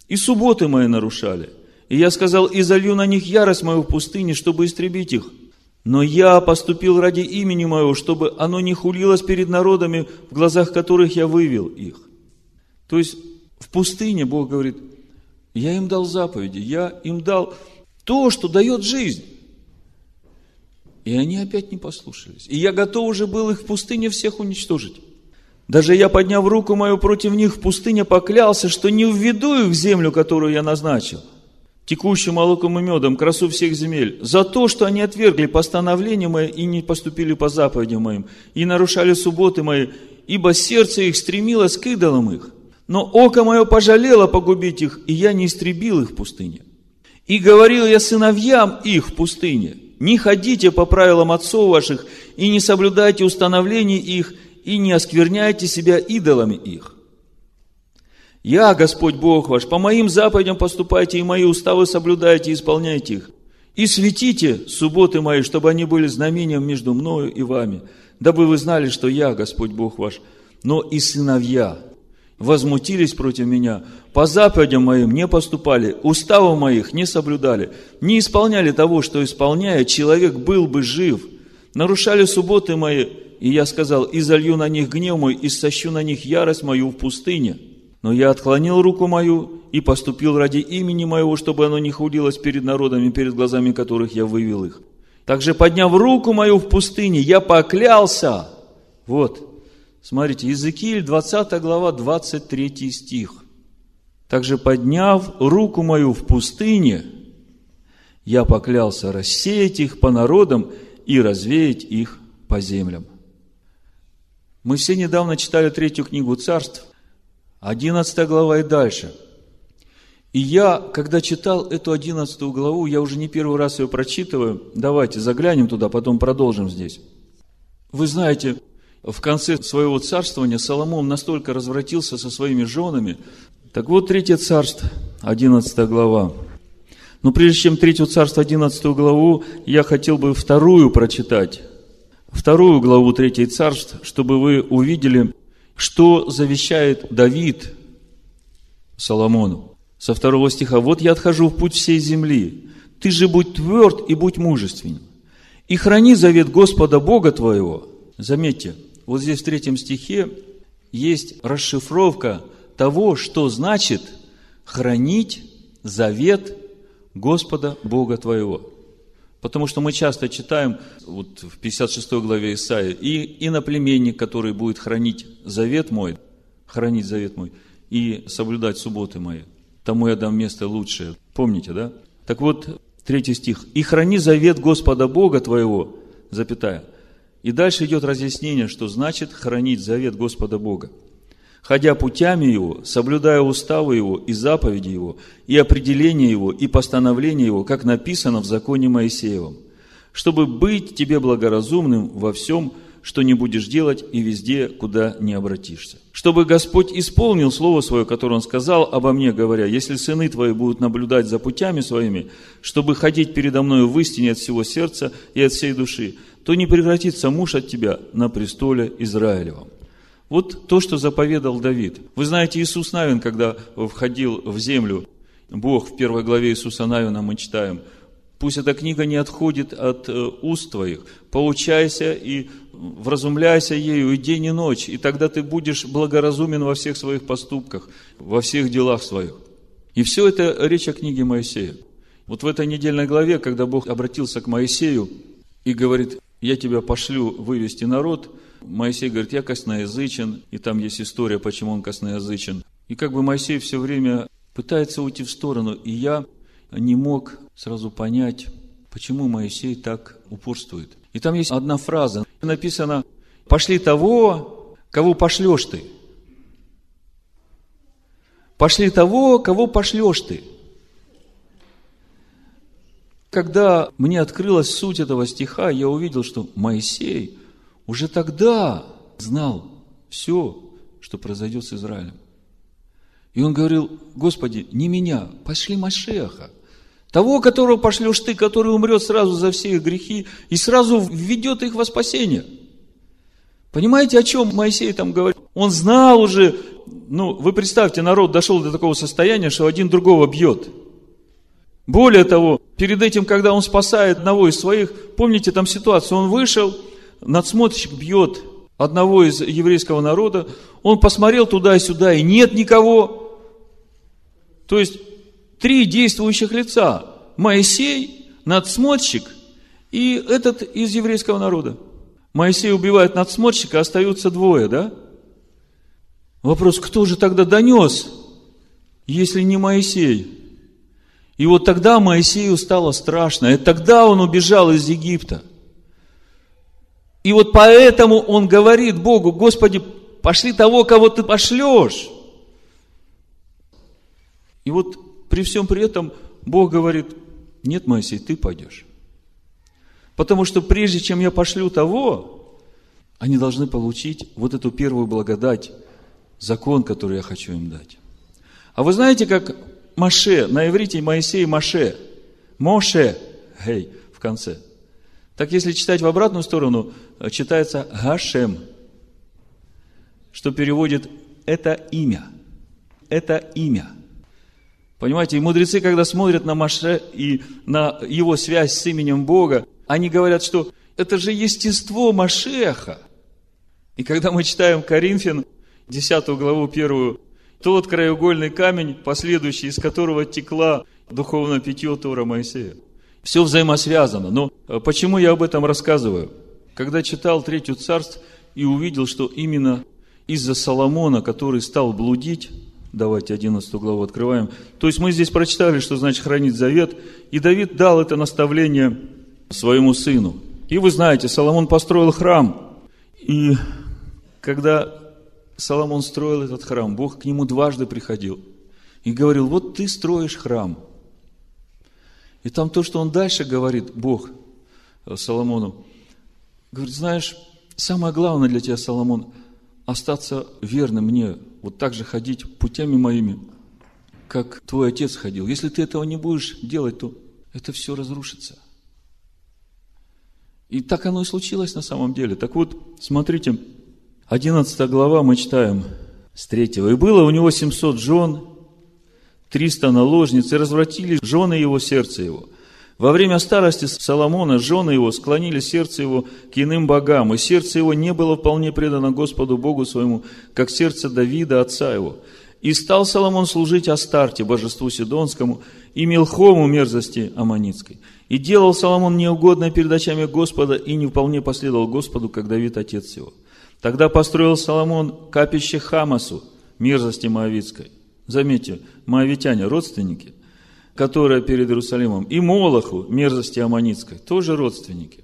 И субботы мои нарушали. И я сказал, и залью на них ярость мою в пустыне, чтобы истребить их. Но я поступил ради имени моего, чтобы оно не хулилось перед народами, в глазах которых я вывел их. То есть в пустыне Бог говорит, я им дал заповеди, я им дал то, что дает жизнь. И они опять не послушались. И я готов уже был их в пустыне всех уничтожить. Даже я, подняв руку мою против них в пустыне, поклялся, что не введу их в землю, которую я назначил текущим молоком и медом, красу всех земель, за то, что они отвергли постановления мои и не поступили по заповедям моим, и нарушали субботы мои, ибо сердце их стремилось к идолам их. Но око мое пожалело погубить их, и я не истребил их в пустыне. И говорил я сыновьям их в пустыне, не ходите по правилам отцов ваших, и не соблюдайте установлений их, и не оскверняйте себя идолами их. Я, Господь Бог ваш, по моим заповедям поступайте, и мои уставы соблюдайте и исполняйте их. И светите субботы мои, чтобы они были знамением между мною и вами, дабы вы знали, что я, Господь Бог ваш, но и сыновья возмутились против меня, по заповедям моим не поступали, уставов моих не соблюдали, не исполняли того, что исполняя, человек был бы жив, нарушали субботы мои, и я сказал, и залью на них гнев мой, и сощу на них ярость мою в пустыне – но я отклонил руку мою и поступил ради имени моего, чтобы оно не худилось перед народами, перед глазами которых я вывел их. Также, подняв руку мою в пустыне, я поклялся. Вот, смотрите, Иезекииль, 20 глава, 23 стих. Также, подняв руку мою в пустыне, я поклялся рассеять их по народам и развеять их по землям. Мы все недавно читали третью книгу царств, 11 глава и дальше. И я, когда читал эту 11 главу, я уже не первый раз ее прочитываю. Давайте заглянем туда, потом продолжим здесь. Вы знаете, в конце своего царствования Соломон настолько развратился со своими женами. Так вот, Третье царство, 11 глава. Но прежде чем Третье царство, 11 главу, я хотел бы вторую прочитать. Вторую главу Третьей царств, чтобы вы увидели, что завещает Давид Соломону? Со второго стиха. «Вот я отхожу в путь всей земли, Ты же будь тверд и будь мужественен. И храни завет Господа Бога твоего. Заметьте, вот здесь в третьем стихе есть расшифровка того, что значит хранить завет Господа Бога твоего. Потому что мы часто читаем вот в 56 главе Исаия, и иноплеменник, который будет хранить завет мой, хранить завет мой, и соблюдать субботы мои, тому я дам место лучшее. Помните, да? Так вот, третий стих. «И храни завет Господа Бога твоего», запятая. И дальше идет разъяснение, что значит хранить завет Господа Бога ходя путями Его, соблюдая уставы Его и заповеди Его, и определения Его, и постановления Его, как написано в законе Моисеевом, чтобы быть тебе благоразумным во всем, что не будешь делать, и везде, куда не обратишься. Чтобы Господь исполнил Слово Свое, которое Он сказал обо мне, говоря, если сыны твои будут наблюдать за путями своими, чтобы ходить передо мною в истине от всего сердца и от всей души, то не превратится муж от тебя на престоле Израилевом. Вот то, что заповедал Давид. Вы знаете, Иисус Навин, когда входил в землю, Бог в первой главе Иисуса Навина мы читаем, пусть эта книга не отходит от э, уст твоих, получайся и вразумляйся ею и день, и ночь, и тогда ты будешь благоразумен во всех своих поступках, во всех делах своих. И все это речь о книге Моисея. Вот в этой недельной главе, когда Бог обратился к Моисею и говорит, я тебя пошлю вывести народ, Моисей говорит, я косноязычен, и там есть история, почему он косноязычен. И как бы Моисей все время пытается уйти в сторону, и я не мог сразу понять, почему Моисей так упорствует. И там есть одна фраза, написано, пошли того, кого пошлешь ты. Пошли того, кого пошлешь ты. Когда мне открылась суть этого стиха, я увидел, что Моисей – уже тогда знал все, что произойдет с Израилем. И он говорил, Господи, не меня, пошли Машеха. Того, которого пошлешь ты, который умрет сразу за все их грехи и сразу введет их во спасение. Понимаете, о чем Моисей там говорит? Он знал уже, ну, вы представьте, народ дошел до такого состояния, что один другого бьет. Более того, перед этим, когда он спасает одного из своих, помните там ситуацию, он вышел, надсмотрщик бьет одного из еврейского народа, он посмотрел туда и сюда, и нет никого. То есть, три действующих лица. Моисей, надсмотрщик и этот из еврейского народа. Моисей убивает надсмотрщика, остаются двое, да? Вопрос, кто же тогда донес, если не Моисей? И вот тогда Моисею стало страшно, и тогда он убежал из Египта – и вот поэтому он говорит Богу, Господи, пошли того, кого ты пошлешь. И вот при всем при этом Бог говорит, нет, Моисей, ты пойдешь. Потому что прежде чем я пошлю того, они должны получить вот эту первую благодать, закон, который я хочу им дать. А вы знаете, как Маше, на иврите Моисей Маше, Моше, гей, в конце – так если читать в обратную сторону, э, читается Гашем, что переводит «это имя». Это имя. Понимаете, и мудрецы, когда смотрят на Маше и на его связь с именем Бога, они говорят, что это же естество Машеха. И когда мы читаем Коринфян, 10 главу 1, тот краеугольный камень, последующий, из которого текла духовное питье Тора Моисея. Все взаимосвязано. Но э, почему я об этом рассказываю? Когда читал Третью Царств и увидел, что именно из-за Соломона, который стал блудить, давайте 11 главу открываем, то есть мы здесь прочитали, что значит хранить завет, и Давид дал это наставление своему сыну. И вы знаете, Соломон построил храм, и когда Соломон строил этот храм, Бог к нему дважды приходил и говорил, вот ты строишь храм – и там то, что он дальше говорит, Бог э, Соломону, говорит, знаешь, самое главное для тебя, Соломон, остаться верным мне, вот так же ходить путями моими, как твой отец ходил. Если ты этого не будешь делать, то это все разрушится. И так оно и случилось на самом деле. Так вот, смотрите, 11 глава мы читаем с 3. «И было у него 700 жен, триста наложниц, и развратили жены его сердце его. Во время старости Соломона жены его склонили сердце его к иным богам, и сердце его не было вполне предано Господу Богу своему, как сердце Давида, отца его. И стал Соломон служить Астарте, божеству Сидонскому, и Милхому мерзости Аманицкой. И делал Соломон неугодно перед очами Господа, и не вполне последовал Господу, как Давид, отец его. Тогда построил Соломон капище Хамасу, мерзости Моавицкой. Заметьте, моавитяне, родственники – которая перед Иерусалимом, и Молоху, мерзости Аманитской, тоже родственники,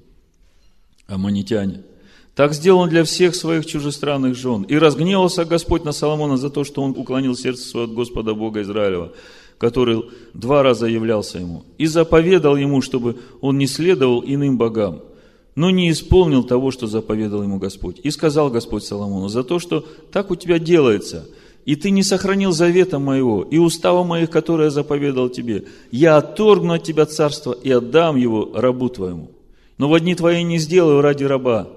аманитяне. Так сделал он для всех своих чужестранных жен. И разгневался Господь на Соломона за то, что он уклонил сердце свое от Господа Бога Израилева, который два раза являлся ему. И заповедал ему, чтобы он не следовал иным богам, но не исполнил того, что заповедал ему Господь. И сказал Господь Соломону, за то, что так у тебя делается – и ты не сохранил завета моего и устава моих, которые я заповедал тебе, я отторгну от тебя царство и отдам его рабу твоему. Но в дни твои не сделаю ради раба,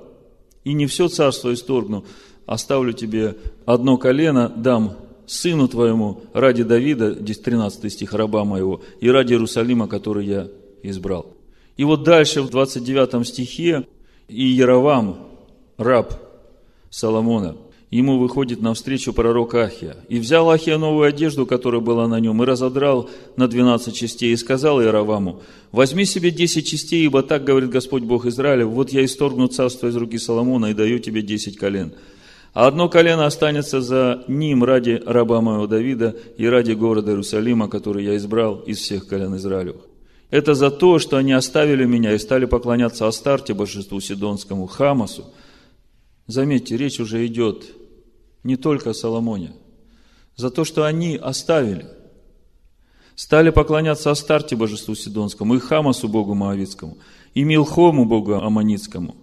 и не все царство исторгну, оставлю тебе одно колено, дам сыну твоему ради Давида, 13 стих, раба моего, и ради Иерусалима, который я избрал. И вот дальше в 29 стихе, и Яровам, раб Соломона – ему выходит навстречу пророк Ахия. И взял Ахия новую одежду, которая была на нем, и разодрал на двенадцать частей, и сказал Иераваму, возьми себе десять частей, ибо так говорит Господь Бог Израиля, вот я исторгну царство из руки Соломона и даю тебе десять колен. А одно колено останется за ним ради раба моего Давида и ради города Иерусалима, который я избрал из всех колен Израилевых. Это за то, что они оставили меня и стали поклоняться Астарте, божеству Сидонскому, Хамасу. Заметьте, речь уже идет не только Соломоне, за то, что они оставили, стали поклоняться Астарте божеству Сидонскому, и Хамасу богу Моавицкому, и Милхому богу Аманицкому,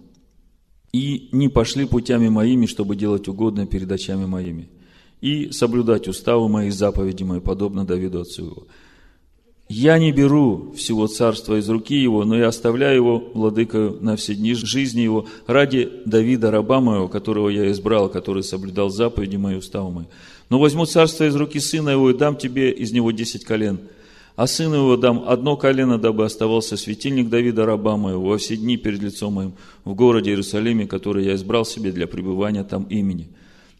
и не пошли путями моими, чтобы делать угодно перед очами моими, и соблюдать уставы мои, заповеди мои, подобно Давиду отцу его. Я не беру всего царства из руки его, но я оставляю его владыкою на все дни жизни его ради Давида, раба моего, которого я избрал, который соблюдал заповеди мои, уставы мои. Но возьму царство из руки сына его и дам тебе из него десять колен. А сыну его дам одно колено, дабы оставался светильник Давида, раба моего, во все дни перед лицом моим в городе Иерусалиме, который я избрал себе для пребывания там имени.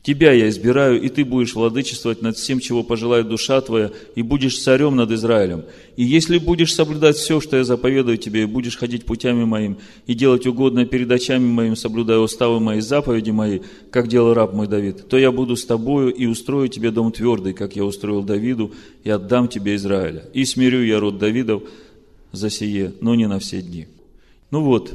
Тебя я избираю, и ты будешь владычествовать над всем, чего пожелает душа твоя, и будешь царем над Израилем. И если будешь соблюдать все, что я заповедую тебе, и будешь ходить путями моим, и делать угодно перед очами моим, соблюдая уставы мои, заповеди мои, как делал раб мой Давид, то я буду с тобою и устрою тебе дом твердый, как я устроил Давиду, и отдам тебе Израиля. И смирю я род Давидов за сие, но не на все дни. Ну вот,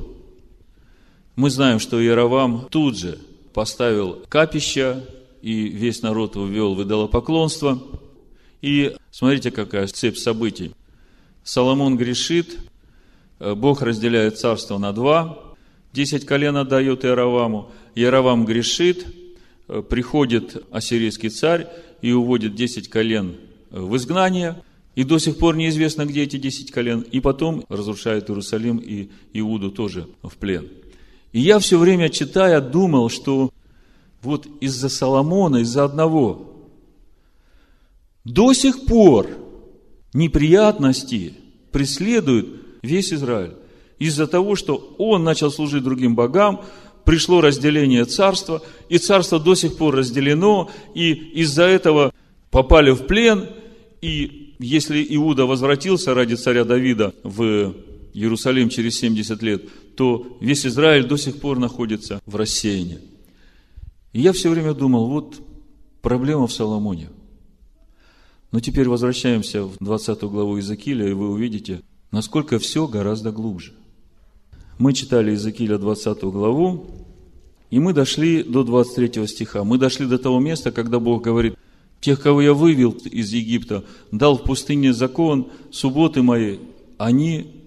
мы знаем, что Яровам тут же – поставил капища, и весь народ ввел в идолопоклонство. И смотрите, какая цепь событий. Соломон грешит, э, Бог разделяет царство на два, десять колен отдает Иераваму, Иеравам грешит, э, приходит ассирийский царь и уводит десять колен в изгнание, и до сих пор неизвестно, где эти десять колен, и потом разрушает Иерусалим и Иуду тоже в плен. И я все время читая думал, что вот из-за Соломона, из-за одного, до сих пор неприятности преследуют весь Израиль. Из-за того, что он начал служить другим богам, пришло разделение царства, и царство до сих пор разделено, и из-за этого попали в плен, и если Иуда возвратился ради царя Давида в Иерусалим через 70 лет, то весь Израиль до сих пор находится в рассеянии. И я все время думал, вот проблема в Соломоне. Но теперь возвращаемся в 20 главу Иезекииля, и вы увидите, насколько все гораздо глубже. Мы читали Иезекииля 20 главу, и мы дошли до 23 стиха. Мы дошли до того места, когда Бог говорит, тех, кого я вывел из Египта, дал в пустыне закон, субботы мои, они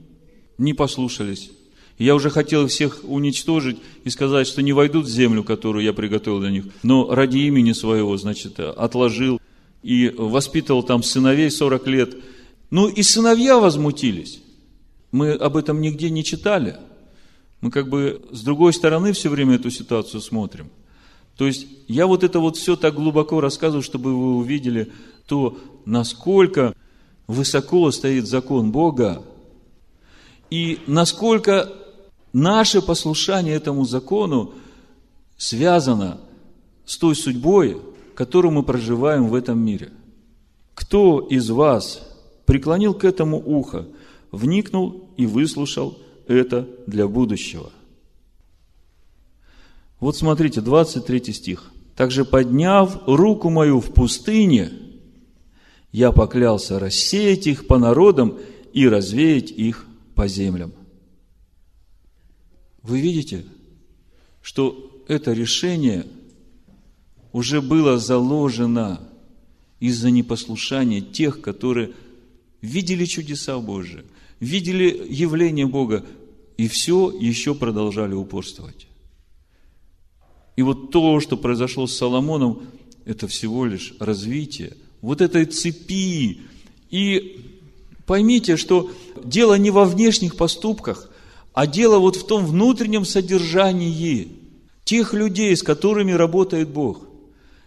не послушались. Я уже хотел всех уничтожить и сказать, что не войдут в землю, которую я приготовил для них. Но ради имени своего, значит, отложил и воспитывал там сыновей 40 лет. Ну и сыновья возмутились. Мы об этом нигде не читали. Мы как бы с другой стороны все время эту ситуацию смотрим. То есть я вот это вот все так глубоко рассказываю, чтобы вы увидели то, насколько высоко стоит закон Бога, И насколько наше послушание этому закону связано с той судьбой, которую мы проживаем в этом мире. Кто из вас преклонил к этому ухо, вникнул и выслушал это для будущего? Вот смотрите, 23 стих. «Также подняв руку мою в пустыне, я поклялся рассеять их по народам и развеять их по землям». Вы видите, что это решение уже было заложено из-за непослушания тех, которые видели чудеса Божии, видели явление Бога, и все еще продолжали упорствовать. И вот то, что произошло с Соломоном, это всего лишь развитие вот этой цепи. И поймите, что дело не во внешних поступках, а дело вот в том внутреннем содержании тех людей, с которыми работает Бог.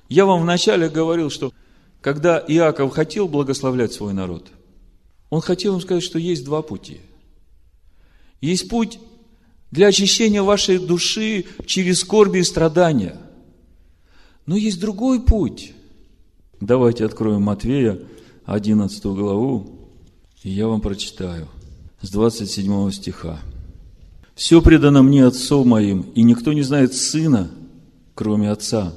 Я вам вначале говорил, что когда Иаков хотел благословлять свой народ, он хотел им сказать, что есть два пути. Есть путь для очищения вашей души через скорби и страдания. Но есть другой путь. Давайте откроем Матвея, 11 главу, и я вам прочитаю с 27 стиха. «Все предано мне Отцом моим, и никто не знает Сына, кроме Отца.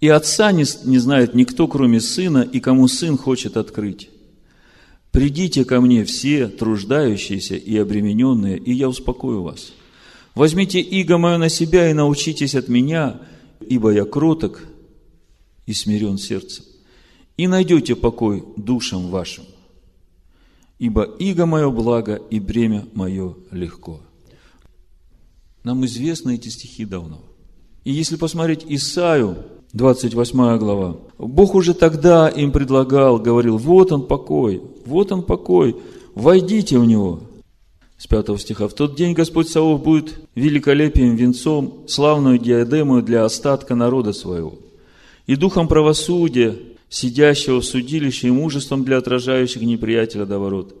И Отца не, не знает никто, кроме Сына, и кому Сын хочет открыть. Придите ко мне все труждающиеся и обремененные, и я успокою вас». Возьмите иго мое на себя и научитесь от меня, ибо я кроток и смирен сердцем. И найдете покой душам вашим, ибо иго мое благо и бремя мое легко. Нам известны эти стихи давно. И если посмотреть Исаю, 28 глава, Бог уже тогда им предлагал, говорил, вот он покой, вот он покой, войдите в него – с 5 стиха. «В тот день Господь Савов будет великолепием венцом, славную диадему для остатка народа своего, и духом правосудия, сидящего в судилище, и мужеством для отражающих неприятеля до ворот.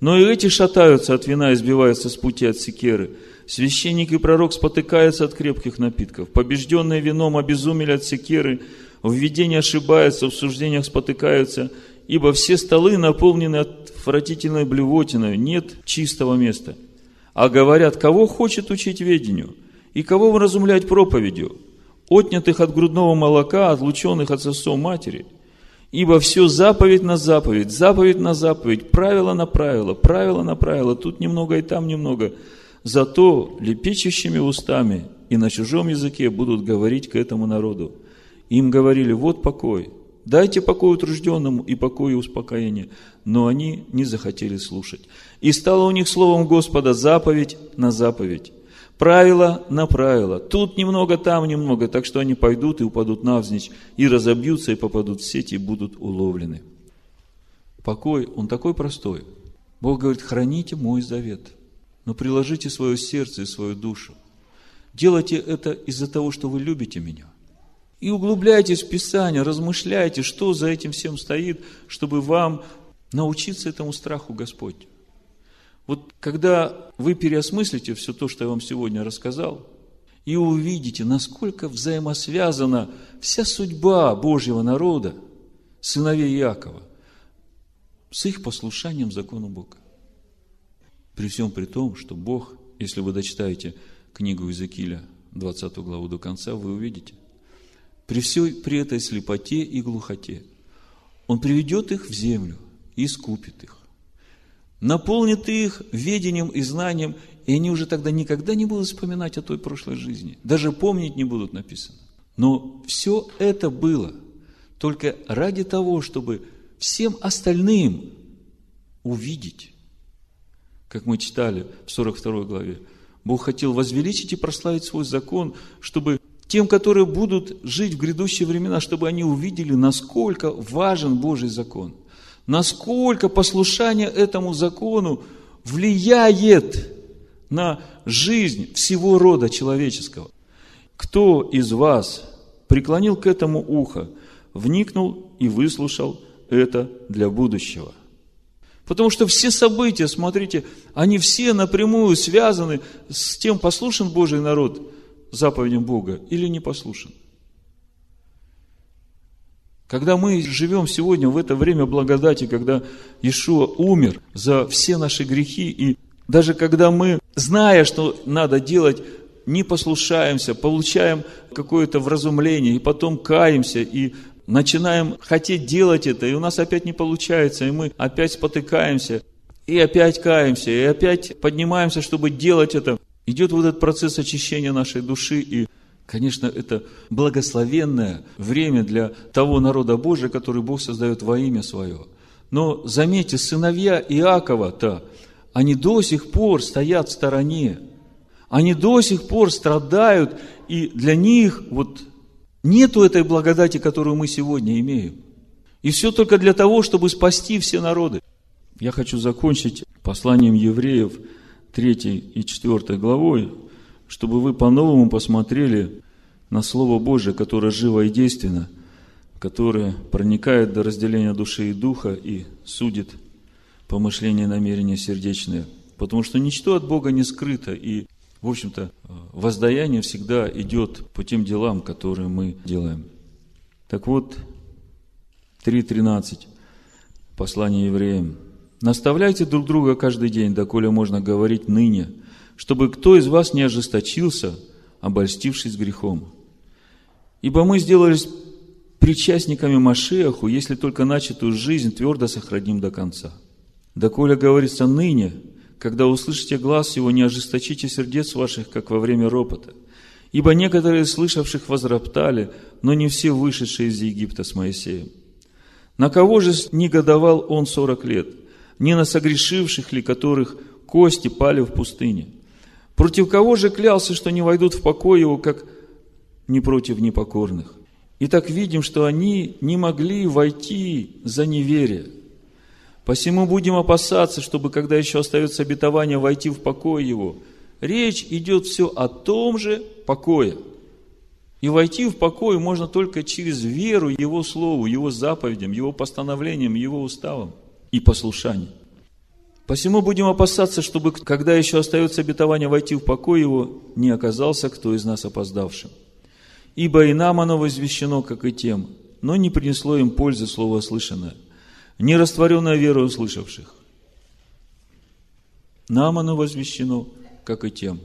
Но и эти шатаются от вина и сбиваются с пути от секеры. Священник и пророк спотыкаются от крепких напитков. Побежденные вином обезумели от секеры, в видении ошибаются, в суждениях спотыкаются, ибо все столы наполнены отвратительной блевотиной, нет чистого места. А говорят, кого хочет учить ведению, и кого вразумлять проповедью, отнятых от грудного молока, отлученных от сосов матери. Ибо все заповедь на заповедь, заповедь на заповедь, правило на правило, правило на правило, тут немного и там немного. Зато лепечущими устами и на чужом языке будут говорить к этому народу. Им говорили, вот покой, Дайте покой утружденному и покой и успокоение. Но они не захотели слушать. И стало у них словом Господа заповедь на заповедь. Правило на правило. Тут немного, там немного. Так что они пойдут и упадут навзничь, и разобьются, и попадут в сети, и будут уловлены. Покой, он такой простой. Бог говорит, храните мой завет, но приложите свое сердце и свою душу. Делайте это из-за того, что вы любите меня. И углубляйтесь в Писание, размышляйте, что за этим всем стоит, чтобы вам научиться этому страху Господь. Вот когда вы переосмыслите все то, что я вам сегодня рассказал, и увидите, насколько взаимосвязана вся судьба Божьего народа, сыновей Иакова, с их послушанием закону Бога. При всем при том, что Бог, если вы дочитаете книгу Иезекииля, 20 главу до конца, вы увидите – при всей при этой слепоте и глухоте. Он приведет их в землю и искупит их. Наполнит их ведением и знанием, и они уже тогда никогда не будут вспоминать о той прошлой жизни. Даже помнить не будут написано. Но все это было только ради того, чтобы всем остальным увидеть, как мы читали в 42 главе, Бог хотел возвеличить и прославить свой закон, чтобы тем, которые будут жить в грядущие времена, чтобы они увидели, насколько важен Божий закон, насколько послушание этому закону влияет на жизнь всего рода человеческого. Кто из вас преклонил к этому ухо, вникнул и выслушал это для будущего? Потому что все события, смотрите, они все напрямую связаны с тем, послушен Божий народ заповедям Бога или не послушен. Когда мы живем сегодня в это время благодати, когда Иешуа умер за все наши грехи, и даже когда мы, зная, что надо делать, не послушаемся, получаем какое-то вразумление, и потом каемся, и начинаем хотеть делать это, и у нас опять не получается, и мы опять спотыкаемся, и опять каемся, и опять поднимаемся, чтобы делать это. Идет вот этот процесс очищения нашей души, и Конечно, это благословенное время для того народа Божия, который Бог создает во имя Свое. Но заметьте, сыновья Иакова-то, они до сих пор стоят в стороне. Они до сих пор страдают, и для них вот нету этой благодати, которую мы сегодня имеем. И все только для того, чтобы спасти все народы. Я хочу закончить посланием евреев 3 и 4 главой, чтобы вы по-новому посмотрели на Слово Божие, которое живо и действенно, которое проникает до разделения души и духа и судит помышления и намерения сердечные. Потому что ничто от Бога не скрыто, и, в общем-то, воздаяние всегда идет по тем делам, которые мы делаем. Так вот, 3.13, послание евреям. «Наставляйте друг друга каждый день, доколе можно говорить ныне, чтобы кто из вас не ожесточился, обольстившись грехом. Ибо мы сделались причастниками Машеху, если только начатую жизнь твердо сохраним до конца. Доколе говорится ныне, когда услышите глаз его, не ожесточите сердец ваших, как во время ропота. Ибо некоторые слышавших возроптали, но не все вышедшие из Египта с Моисеем. На кого же негодовал он сорок лет? Не на согрешивших ли, которых кости пали в пустыне? Против кого же клялся, что не войдут в покой его, как не против непокорных? И так видим, что они не могли войти за неверие. Посему будем опасаться, чтобы, когда еще остается обетование, войти в покой его. Речь идет все о том же покое. И войти в покой можно только через веру Его Слову, Его заповедям, Его постановлениям, Его уставам и послушанием. Посему будем опасаться, чтобы, когда еще остается обетование войти в покой его, не оказался кто из нас опоздавшим. Ибо и нам оно возвещено, как и тем, но не принесло им пользы слово слышанное, не растворенная вера услышавших. Нам оно возвещено, как и тем.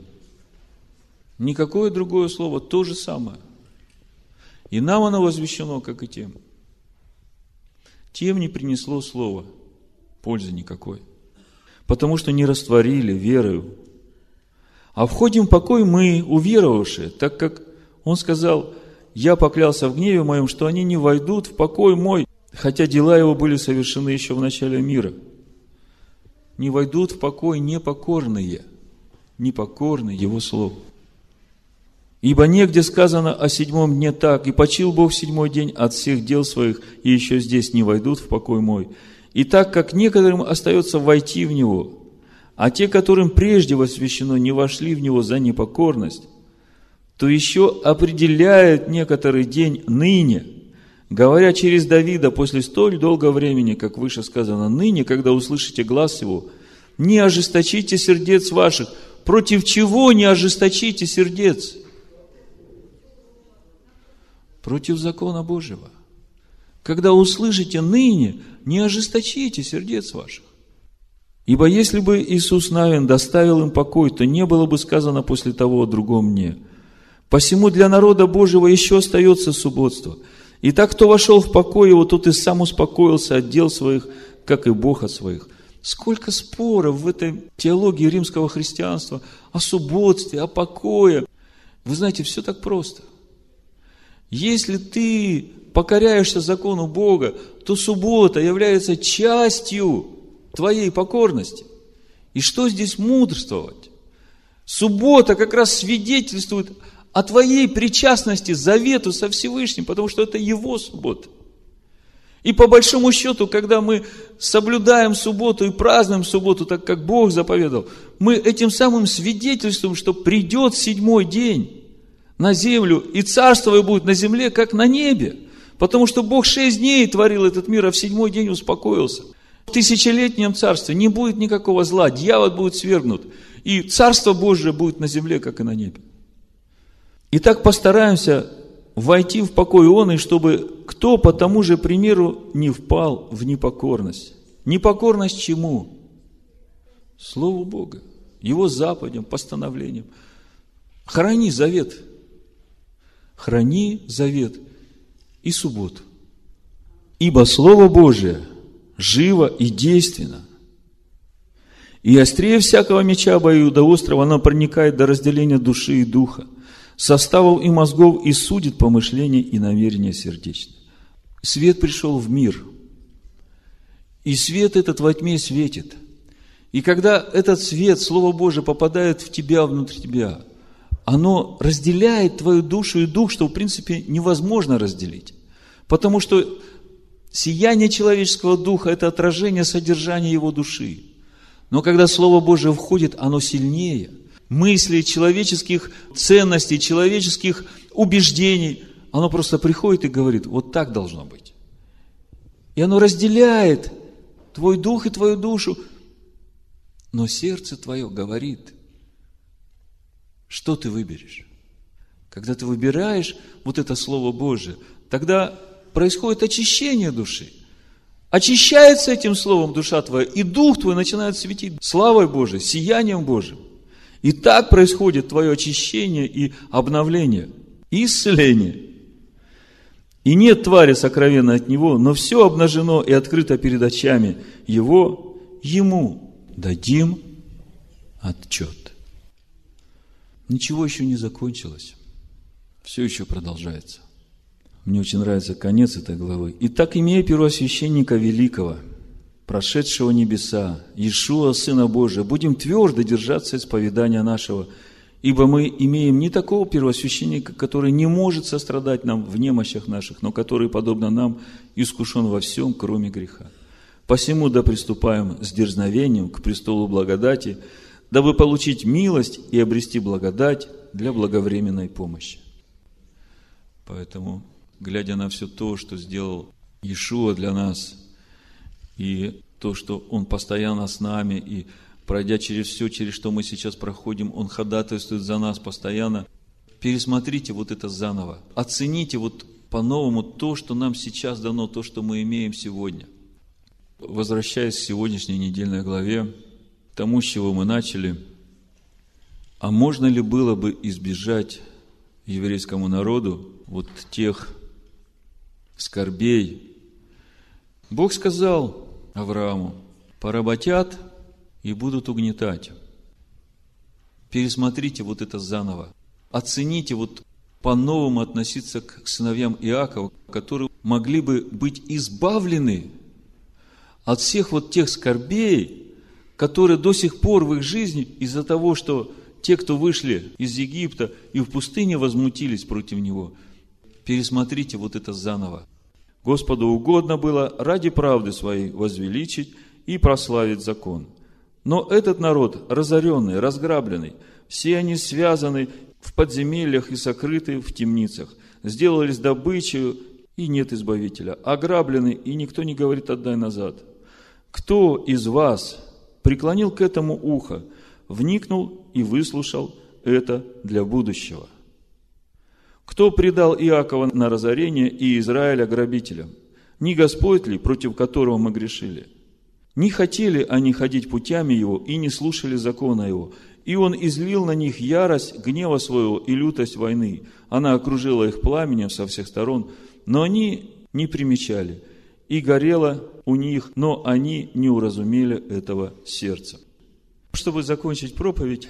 Никакое другое слово, то же самое. И нам оно возвещено, как и тем. Тем не принесло слово пользы никакой потому что не растворили верою. А входим в покой мы, уверовавшие, так как он сказал, я поклялся в гневе моем, что они не войдут в покой мой, хотя дела его были совершены еще в начале мира. Не войдут в покой непокорные, непокорные его слову. Ибо негде сказано о седьмом дне так, и почил Бог седьмой день от всех дел своих, и еще здесь не войдут в покой мой. И так как некоторым остается войти в него, а те, которым прежде восвящено, не вошли в него за непокорность, то еще определяет некоторый день ныне, говоря через Давида после столь долгого времени, как выше сказано, ныне, когда услышите глаз его, не ожесточите сердец ваших. Против чего не ожесточите сердец? Против закона Божьего. Когда услышите ныне, не ожесточите сердец ваших. Ибо если бы Иисус Навин доставил им покой, то не было бы сказано после того о другом мне. Посему для народа Божьего еще остается субботство. И так, кто вошел в покой его, тот и сам успокоился от дел своих, как и Бог от своих. Сколько споров в этой теологии римского христианства о субботстве, о покое. Вы знаете, все так просто. Если ты покоряешься закону Бога, то суббота является частью твоей покорности. И что здесь мудрствовать? Суббота как раз свидетельствует о твоей причастности завету со Всевышним, потому что это его суббота. И по большому счету, когда мы соблюдаем субботу и празднуем субботу, так как Бог заповедал, мы этим самым свидетельствуем, что придет седьмой день на землю, и царство будет на земле, как на небе. Потому что Бог шесть дней творил этот мир, а в седьмой день успокоился. В тысячелетнем царстве не будет никакого зла, дьявол будет свергнут, и царство Божие будет на земле, как и на небе. Итак, постараемся войти в покой Он, и чтобы кто по тому же примеру не впал в непокорность. Непокорность чему? Слову Бога, Его заповедям, постановлениям. Храни завет. Храни завет и субботу. Ибо Слово Божие живо и действенно. И острее всякого меча острова оно проникает до разделения души и духа, составов и мозгов и судит помышления и намерения сердечные. Свет пришел в мир, и свет этот во тьме светит. И когда этот свет, Слово Божие, попадает в тебя, внутрь тебя, оно разделяет твою душу и дух, что в принципе невозможно разделить. Потому что сияние человеческого духа – это отражение содержания его души. Но когда Слово Божие входит, оно сильнее. Мысли человеческих ценностей, человеческих убеждений, оно просто приходит и говорит, вот так должно быть. И оно разделяет твой дух и твою душу. Но сердце твое говорит, что ты выберешь. Когда ты выбираешь вот это Слово Божие, тогда происходит очищение души. Очищается этим словом душа твоя, и дух твой начинает светить славой Божией, сиянием Божьим. И так происходит твое очищение и обновление, и исцеление. И нет твари сокровенной от него, но все обнажено и открыто перед очами его, ему дадим отчет. Ничего еще не закончилось. Все еще продолжается. Мне очень нравится конец этой главы. «Итак, имея первосвященника великого, прошедшего небеса, Иешуа, Сына Божия, будем твердо держаться исповедания нашего, ибо мы имеем не такого первосвященника, который не может сострадать нам в немощах наших, но который, подобно нам, искушен во всем, кроме греха. Посему да приступаем с дерзновением к престолу благодати, дабы получить милость и обрести благодать для благовременной помощи». Поэтому глядя на все то, что сделал Иешуа для нас, и то, что Он постоянно с нами, и пройдя через все, через что мы сейчас проходим, Он ходатайствует за нас постоянно. Пересмотрите вот это заново. Оцените вот по-новому то, что нам сейчас дано, то, что мы имеем сегодня. Возвращаясь к сегодняшней недельной главе, тому, с чего мы начали, а можно ли было бы избежать еврейскому народу вот тех скорбей. Бог сказал Аврааму, поработят и будут угнетать. Пересмотрите вот это заново. Оцените вот по-новому относиться к сыновьям Иакова, которые могли бы быть избавлены от всех вот тех скорбей, которые до сих пор в их жизни из-за того, что те, кто вышли из Египта и в пустыне возмутились против него, пересмотрите вот это заново. Господу угодно было ради правды своей возвеличить и прославить закон. Но этот народ, разоренный, разграбленный, все они связаны в подземельях и сокрыты в темницах, сделались добычей, и нет избавителя, ограблены, и никто не говорит «отдай назад». Кто из вас преклонил к этому ухо, вникнул и выслушал это для будущего? Кто предал Иакова на разорение и Израиля грабителям? Не Господь ли, против которого мы грешили? Не хотели они ходить путями его и не слушали закона его. И он излил на них ярость гнева своего и лютость войны. Она окружила их пламенем со всех сторон, но они не примечали. И горело у них, но они не уразумели этого сердца. Чтобы закончить проповедь,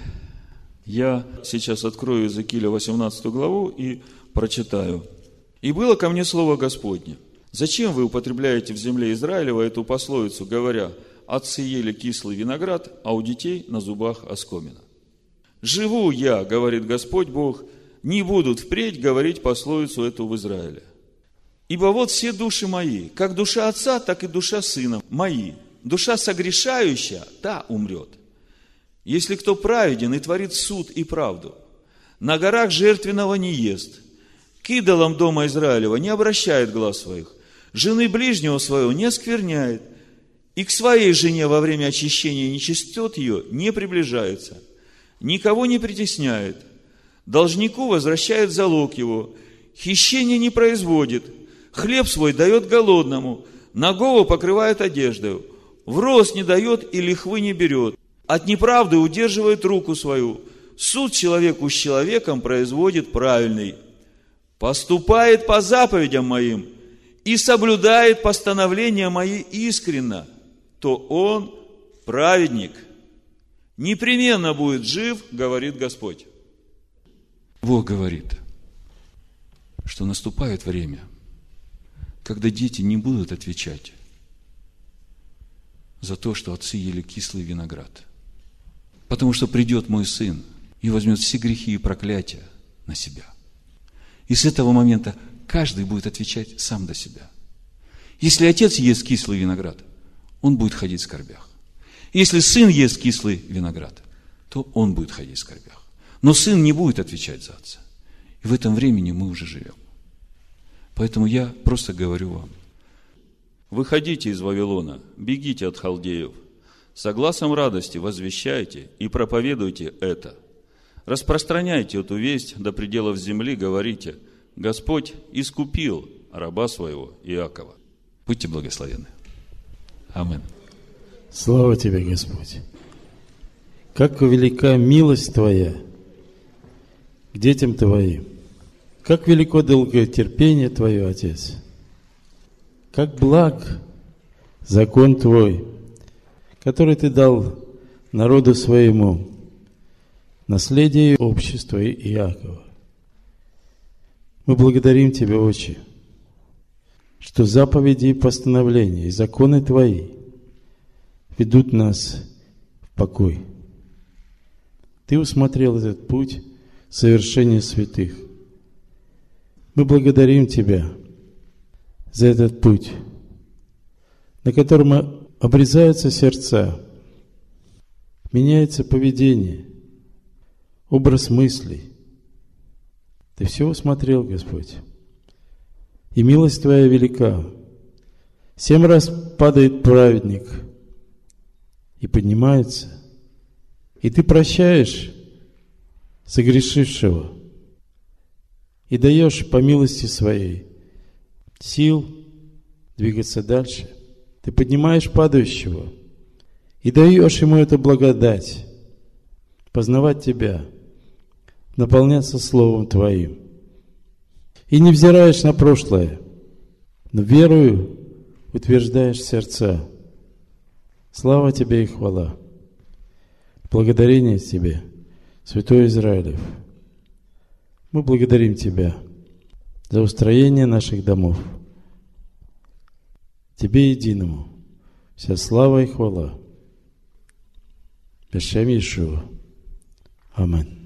я сейчас открою Иезекииля 18 главу и прочитаю. «И было ко мне слово Господне. Зачем вы употребляете в земле Израилева эту пословицу, говоря, отцы ели кислый виноград, а у детей на зубах оскомина? Живу я, говорит Господь Бог, не будут впредь говорить пословицу эту в Израиле. Ибо вот все души мои, как душа отца, так и душа сына мои. Душа согрешающая, та умрет. Если кто праведен и творит суд и правду, на горах жертвенного не ест, к идолам дома Израилева не обращает глаз своих, жены ближнего своего не оскверняет, и к своей жене во время очищения нечистот ее не приближается, никого не притесняет, должнику возвращает залог его, хищение не производит, хлеб свой дает голодному, нагого покрывает одеждою, в рост не дает и лихвы не берет, от неправды удерживает руку свою, суд человеку с человеком производит правильный, поступает по заповедям моим и соблюдает постановления мои искренно, то он праведник, непременно будет жив, говорит Господь. Бог говорит, что наступает время, когда дети не будут отвечать за то, что отцы ели кислый виноград. Потому что придет мой сын и возьмет все грехи и проклятия на себя. И с этого момента каждый будет отвечать сам до себя. Если отец ест кислый виноград, он будет ходить в скорбях. Если сын ест кислый виноград, то он будет ходить в скорбях. Но сын не будет отвечать за отца. И в этом времени мы уже живем. Поэтому я просто говорю вам. Выходите из Вавилона, бегите от халдеев. С глазом радости возвещайте и проповедуйте это. Распространяйте эту весть до пределов земли, говорите, Господь искупил раба своего Иакова. Будьте благословенны. Амин. Слава тебе, Господь. Как велика милость Твоя к детям Твоим. Как велико долготерпение Твое, Отец. Как благ закон Твой, который Ты дал народу своему, наследие общества Иакова. Мы благодарим Тебя, Отче, что заповеди и постановления, и законы Твои ведут нас в покой. Ты усмотрел этот путь совершения святых. Мы благодарим Тебя за этот путь, на котором обрезаются сердца, меняется поведение, образ мыслей. Ты все усмотрел, Господь. И милость Твоя велика. Семь раз падает праведник и поднимается. И Ты прощаешь согрешившего и даешь по милости Своей сил двигаться дальше. Ты поднимаешь падающего и даешь ему эту благодать познавать Тебя, наполняться Словом Твоим – и не взираешь на прошлое, но верою утверждаешь сердца. Слава Тебе и хвала. Благодарение Тебе, Святой Израилев. Мы благодарим Тебя за устроение наших домов. Тебе единому вся слава и хвала. Бешем Иешуа. Аминь.